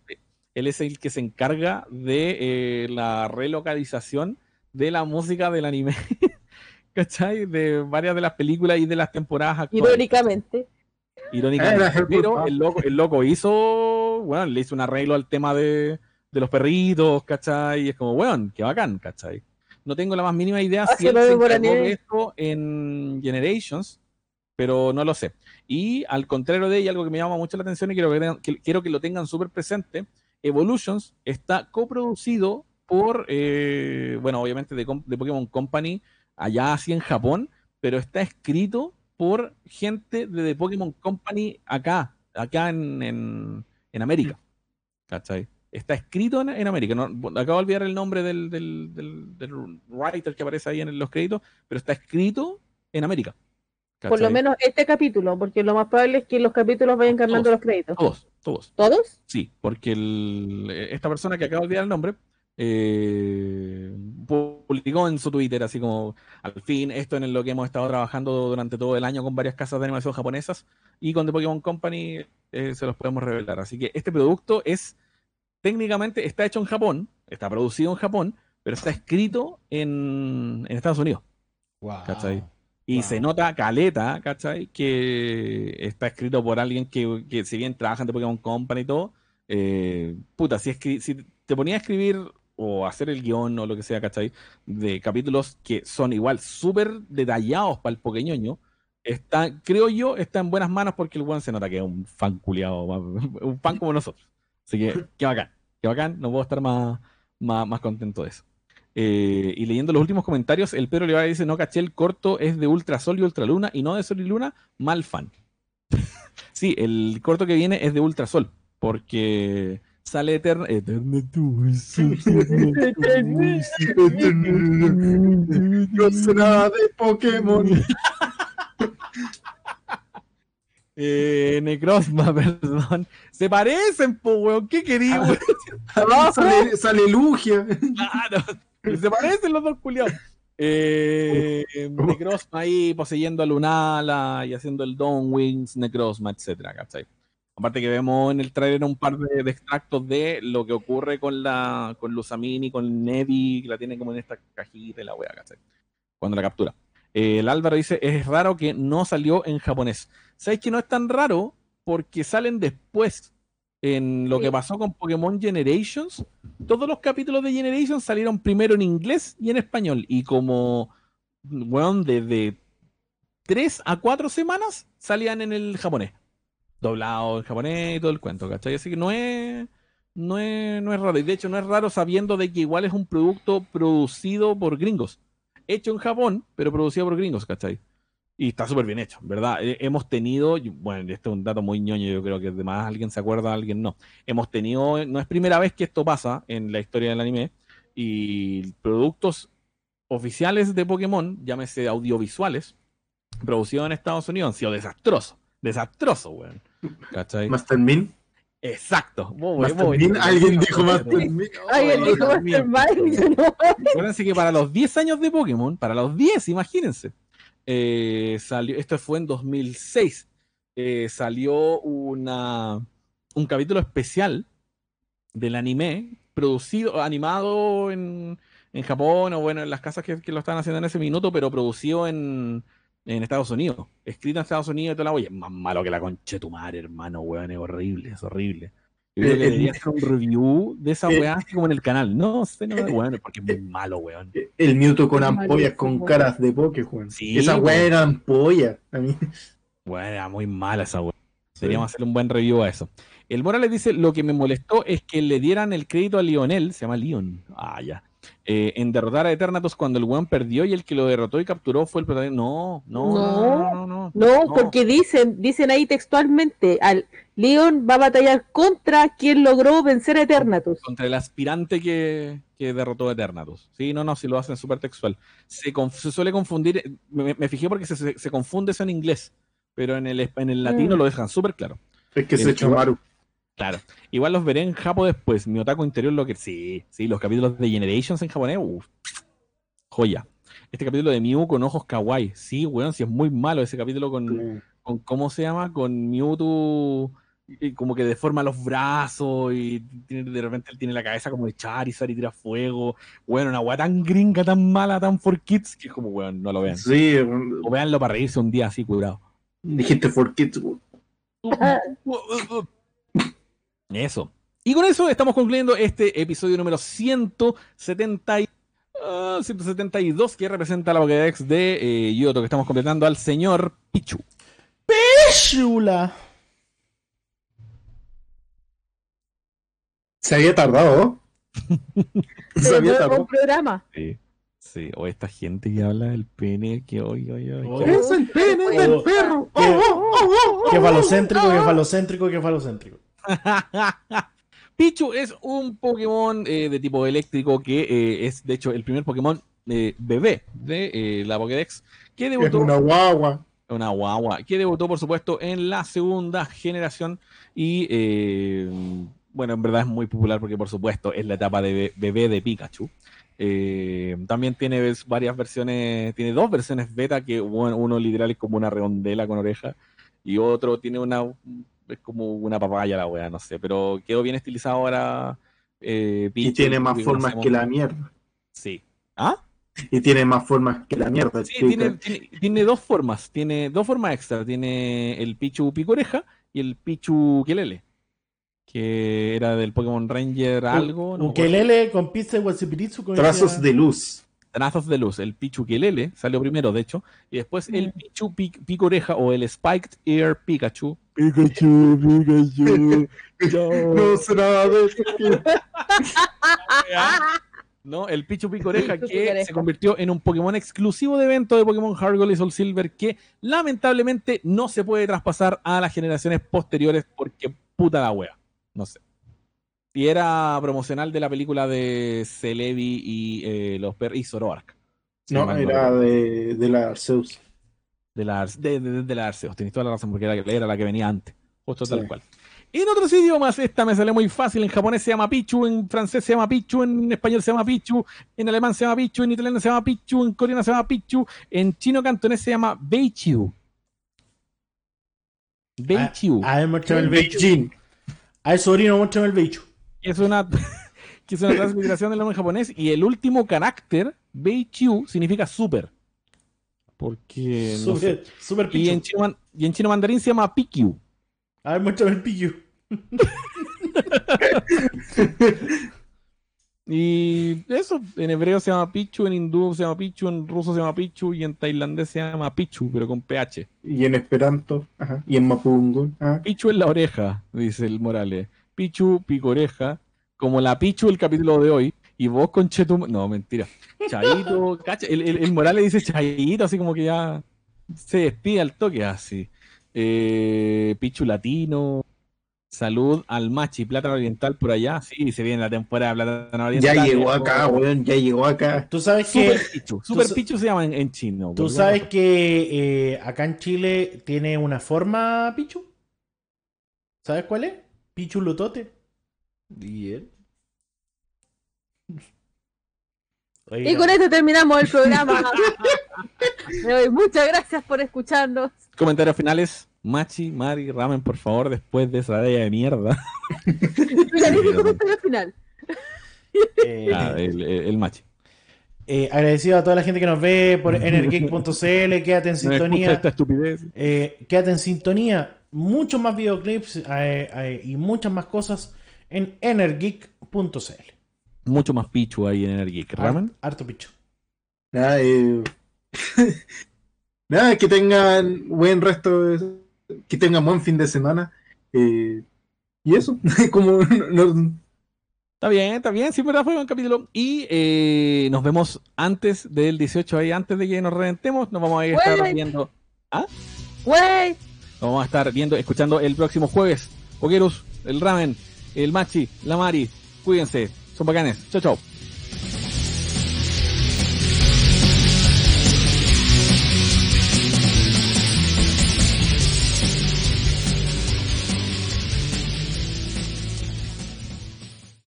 él es el que se encarga de eh, la relocalización de la música del anime, ¿cachai? De varias de las películas y de las temporadas actuales. Irónicamente. Irónicamente. El Pero el loco, el loco hizo, bueno, le hizo un arreglo al tema de, de los perritos, ¿cachai? Y es como, weón, qué bacán, ¿cachai? No tengo la más mínima idea Ah, si él lo se encargó de esto en Generations, pero no lo sé. Y al contrario de ella, algo que me llama mucho la atención y quiero que, lo tengan súper presente, Evolutions está coproducido por, eh, bueno, obviamente de, Pokémon Company, allá así en Japón, pero está escrito por gente de Pokémon Company acá, acá en, en, América. ¿Cachai? Está escrito en, en América. Acabo de olvidar el nombre del, del- del writer que aparece ahí en los créditos, pero está escrito en América. Por lo menos este capítulo, porque lo más probable es que los capítulos vayan cambiando Todos. los créditos. Todos, todos. ¿Todos? Sí, porque el- esta persona que acabo de olvidar el nombre eh, publicó en su Twitter así como al fin esto en lo que hemos estado trabajando durante todo el año con varias casas de animación japonesas y con The Pokémon Company eh, se los podemos revelar. Así que este producto es técnicamente está hecho en Japón, está producido en Japón, pero está escrito en, en Estados Unidos. Wow. ¿Cachai? Y Wow. se nota caleta, ¿cachai? Que está escrito por alguien que, que si bien trabaja en The Pokémon Company y todo, eh, puta, si, si te ponía a escribir o hacer el guion o lo que sea, ¿cachai? De capítulos que son igual súper detallados para el Pokéñoño, está, creo yo, está en buenas manos porque el weón se nota que es un fan culiado, un fan como nosotros. Así que, qué bacán, qué bacán, no puedo estar más, más, más contento de eso. Eh, y leyendo los últimos comentarios, el Pedro Olivares dice, no caché, el corto es de Ultrasol y Ultraluna y no de Sol y Luna, mal fan. sí, el corto que viene es de Ultrasol, porque sale Eterna... Eterna No sé nada de Pokémon. eh, Necrozma, perdón. Se parecen, po, weón. ¿Qué quería, weón? sale, sale Lugia. Claro. Se parecen los dos culiados. Eh, Necrozma ahí poseyendo a Lunala y haciendo el Dawn Wings, Necrozma, etcétera, ¿cachai? Aparte que vemos en el trailer un par de, de extractos de lo que ocurre con la con Luzamini, con Nevi, que la tiene como en esta cajita y la wea, ¿cachai? Cuando la captura. Eh, el Álvaro dice, es raro que no salió en japonés. ¿Sabes que no es tan raro? Porque salen después. En lo Sí. que pasó con Pokémon Generations, todos los capítulos de Generations salieron primero en inglés y en español. Y como, weón, desde tres a cuatro semanas salían en el japonés. Doblado en japonés y todo el cuento, ¿cachai? Así que no es, no es, no es raro. Y de hecho no es raro sabiendo de que igual es un producto producido por gringos. Hecho en Japón, pero producido por gringos, ¿cachai? Y está súper bien hecho, ¿verdad? Eh, hemos tenido, y bueno, este es un dato muy ñoño, yo creo que además alguien se acuerda, alguien no. Hemos tenido, no es primera vez que esto pasa en la historia del anime, y productos oficiales de Pokémon, llámese audiovisuales, producidos en Estados Unidos, han sido desastrosos. Desastroso, weón. ¿Cachai? Master Min. Exacto. Master Min. Alguien dijo Master. Min. Alguien dijo yo no. Acuérdense que para los 10 años de Pokémon, para los 10, imagínense, eh, salió, esto fue en 2006, eh, salió una, un capítulo especial del anime producido, animado en, en Japón o bueno, en las casas que, lo están haciendo en ese minuto, pero producido en, en Estados Unidos. Escrito en Estados Unidos y toda la. Es más malo que la concha de tu madre, hermano, weón. Es horrible, es horrible. Yo creo que Eh, debería eh, hacer un review de esa eh, weá así como en el canal. No sé, no, weón, porque es muy malo, weón. El Mewtwo con ampollas con caras de Pokémon. Sí, Esa weón. weá era ampolla. A mí. Bueno, era muy mala esa weá. Deberíamos hacer un buen review a eso. El Morales dice, lo que me molestó es que le dieran el crédito a Lionel, se llama Leon, ah, ya, eh, en derrotar a Eternatus cuando el weón perdió y el que lo derrotó y capturó fue el protagonista. No, no, no, no, no, no. No, No. porque dicen, dicen ahí textualmente, al Leon va a batallar contra quien logró vencer a Eternatus. Contra el aspirante que, que derrotó a Eternatus. Sí, no, no, si lo hacen súper textual. Se, suele confundir, me, me fijé porque se, se- se confunde eso en inglés, pero en el, en el latino Mm. lo dejan súper claro. Es que El se echó chihuahua- Maru. Claro. Igual los veré en Japo después. Mi otaku interior lo que. Sí, sí, los capítulos de Generations en japonés. uf, joya. Este capítulo de Mew con ojos kawaii. Sí, weón, sí es muy malo ese capítulo con, con ¿cómo se llama? Con Mewtwo y como que deforma los brazos y tiene- de repente él tiene la cabeza como de Charizard y tira fuego. Bueno, una weá tan gringa, tan mala, tan for kids, que es como, weón, no lo vean. Sí, O véanlo para reírse un día así, curado. dijiste for kids. weón. Eso. Y con eso estamos concluyendo este episodio número 170 y- ah, 172 que representa la Pokédex de eh, Yoto que estamos completando al señor Pichu. Chula. Se había tardado. Se Pero había tardado. un programa. Sí. Sí, o esta gente que habla del pene que hoy, hoy, hoy. Oh. Es el pene del perro. qué- Oh, oh, oh, oh, Qué oh. falocéntrico, qué falocéntrico, qué falocéntrico. Pichu es un Pokémon eh, de tipo eléctrico que eh, es, de hecho, el primer Pokémon eh, bebé de la Pokédex que Es debutó. una guagua. Una guagua que debutó, por supuesto, en la segunda generación y, bueno, en verdad es muy popular porque, por supuesto, es la etapa de be- bebé de Pikachu. Eh, también tiene varias versiones, tiene dos versiones beta, que uno literal es como una redondela con oreja y otro tiene una, es como una papaya la wea, no sé, pero quedó bien estilizado ahora. eh, Y tiene más que formas que la mierda. Sí. ¿Ah? Y tiene más formas que la mierda. Sí, tiene, tiene- tiene dos formas, tiene dos formas extra. Tiene el Pichu Picoreja y el Pichu Kelele, que era del Pokémon Ranger algo. no acuerdo. Ukelele con pizza de Watsipiritsu con Trazos de luz. Trazos de luz. El Pichu Kelele salió primero, de hecho, y después el. Pichu Pi- Picoreja o el Spiked Ear Pikachu. Pikachu, Pikachu. No será de ¿no? El Pichu Picoreja que Picoreja. se convirtió en un Pokémon exclusivo de evento de Pokémon Heart Gold y Soul Silver que lamentablemente no se puede traspasar a las generaciones posteriores porque puta la wea. No sé. Y era promocional de la película de Celebi y eh, los per y Zoroark. No, era de, de la Arceus. de la, Arce- de, de- de la Arceus. Tenéis toda la razón porque era, era la que venía antes. Justo tal cual. En otros idiomas, esta me sale muy fácil. En japonés se llama Pichu, en francés se llama Pichu, en español se llama Pichu, en alemán se llama Pichu, en italiano se llama Pichu, en coreano se llama Pichu, en chino cantonés se llama Beichu. Beichu. A ver, muéstrame el beichu. Beijing. A ver, sobrino, muéstrame el beichu. Que es una que es una transliteración del nombre japonés y el último carácter Beichu significa super. Porque no sé. Super, super y en pichu. chino y en chino mandarín se llama Pikyu. A ver, muéstrame el pichu. Y eso, en hebreo se llama Pichu, en hindú se llama Pichu, en ruso se llama Pichu y en tailandés se llama Pichu, pero con PH. Y en Esperanto. Ajá. Y en Mapungo. ajá. Pichu en la oreja, dice el Morales. Pichu, pico oreja, como la Pichu el capítulo de hoy. Y vos con Chetum... No, mentira. Chaito, cacha, el, el- el Morales dice Chaito, así como que ya se despide al toque, así. Eh, Pichu latino. Salud al machi, plátano oriental por allá. Sí, se viene la temporada de plátano oriental. Ya llegó acá, weón. Ya llegó acá. Tú sabes que, Super Pichu. Super Pichu se llama en, en chino. tú sabes que eh, acá en Chile tiene una forma pichu. ¿Sabes cuál es? Pichu Lutote. razón. ¿Y él? Y con esto terminamos el programa. Muchas gracias por escucharnos. Comentarios finales. Machi, Mari, Ramen, por favor, después de esa idea de mierda. Ya dije tu comentario final. Eh, Ah, el, el, el match. eh, agradecido a toda la gente que nos ve por energeek.cl. Quédate en sintonía. esta estupidez. Eh, quédate en sintonía. Muchos más videoclips eh, eh, y muchas más cosas en energeek.cl. Mucho más pichu ahí en el Geek. ¿Ramen? Harto picho. Nada, eh, nada, que tengan buen resto, de- que tengan buen fin de semana. eh, y eso, como no- no- Está bien, está bien, sí, verdad, fue un capítulo. Y eh, nos vemos antes del 18 ahí, antes de que nos reventemos. Nos vamos a ir a estar viendo. Güey, Nos vamos a estar viendo, escuchando el próximo jueves. Pokerus, el ramen, el machi, la mari. Cuídense, son bacanes. Chao, chao.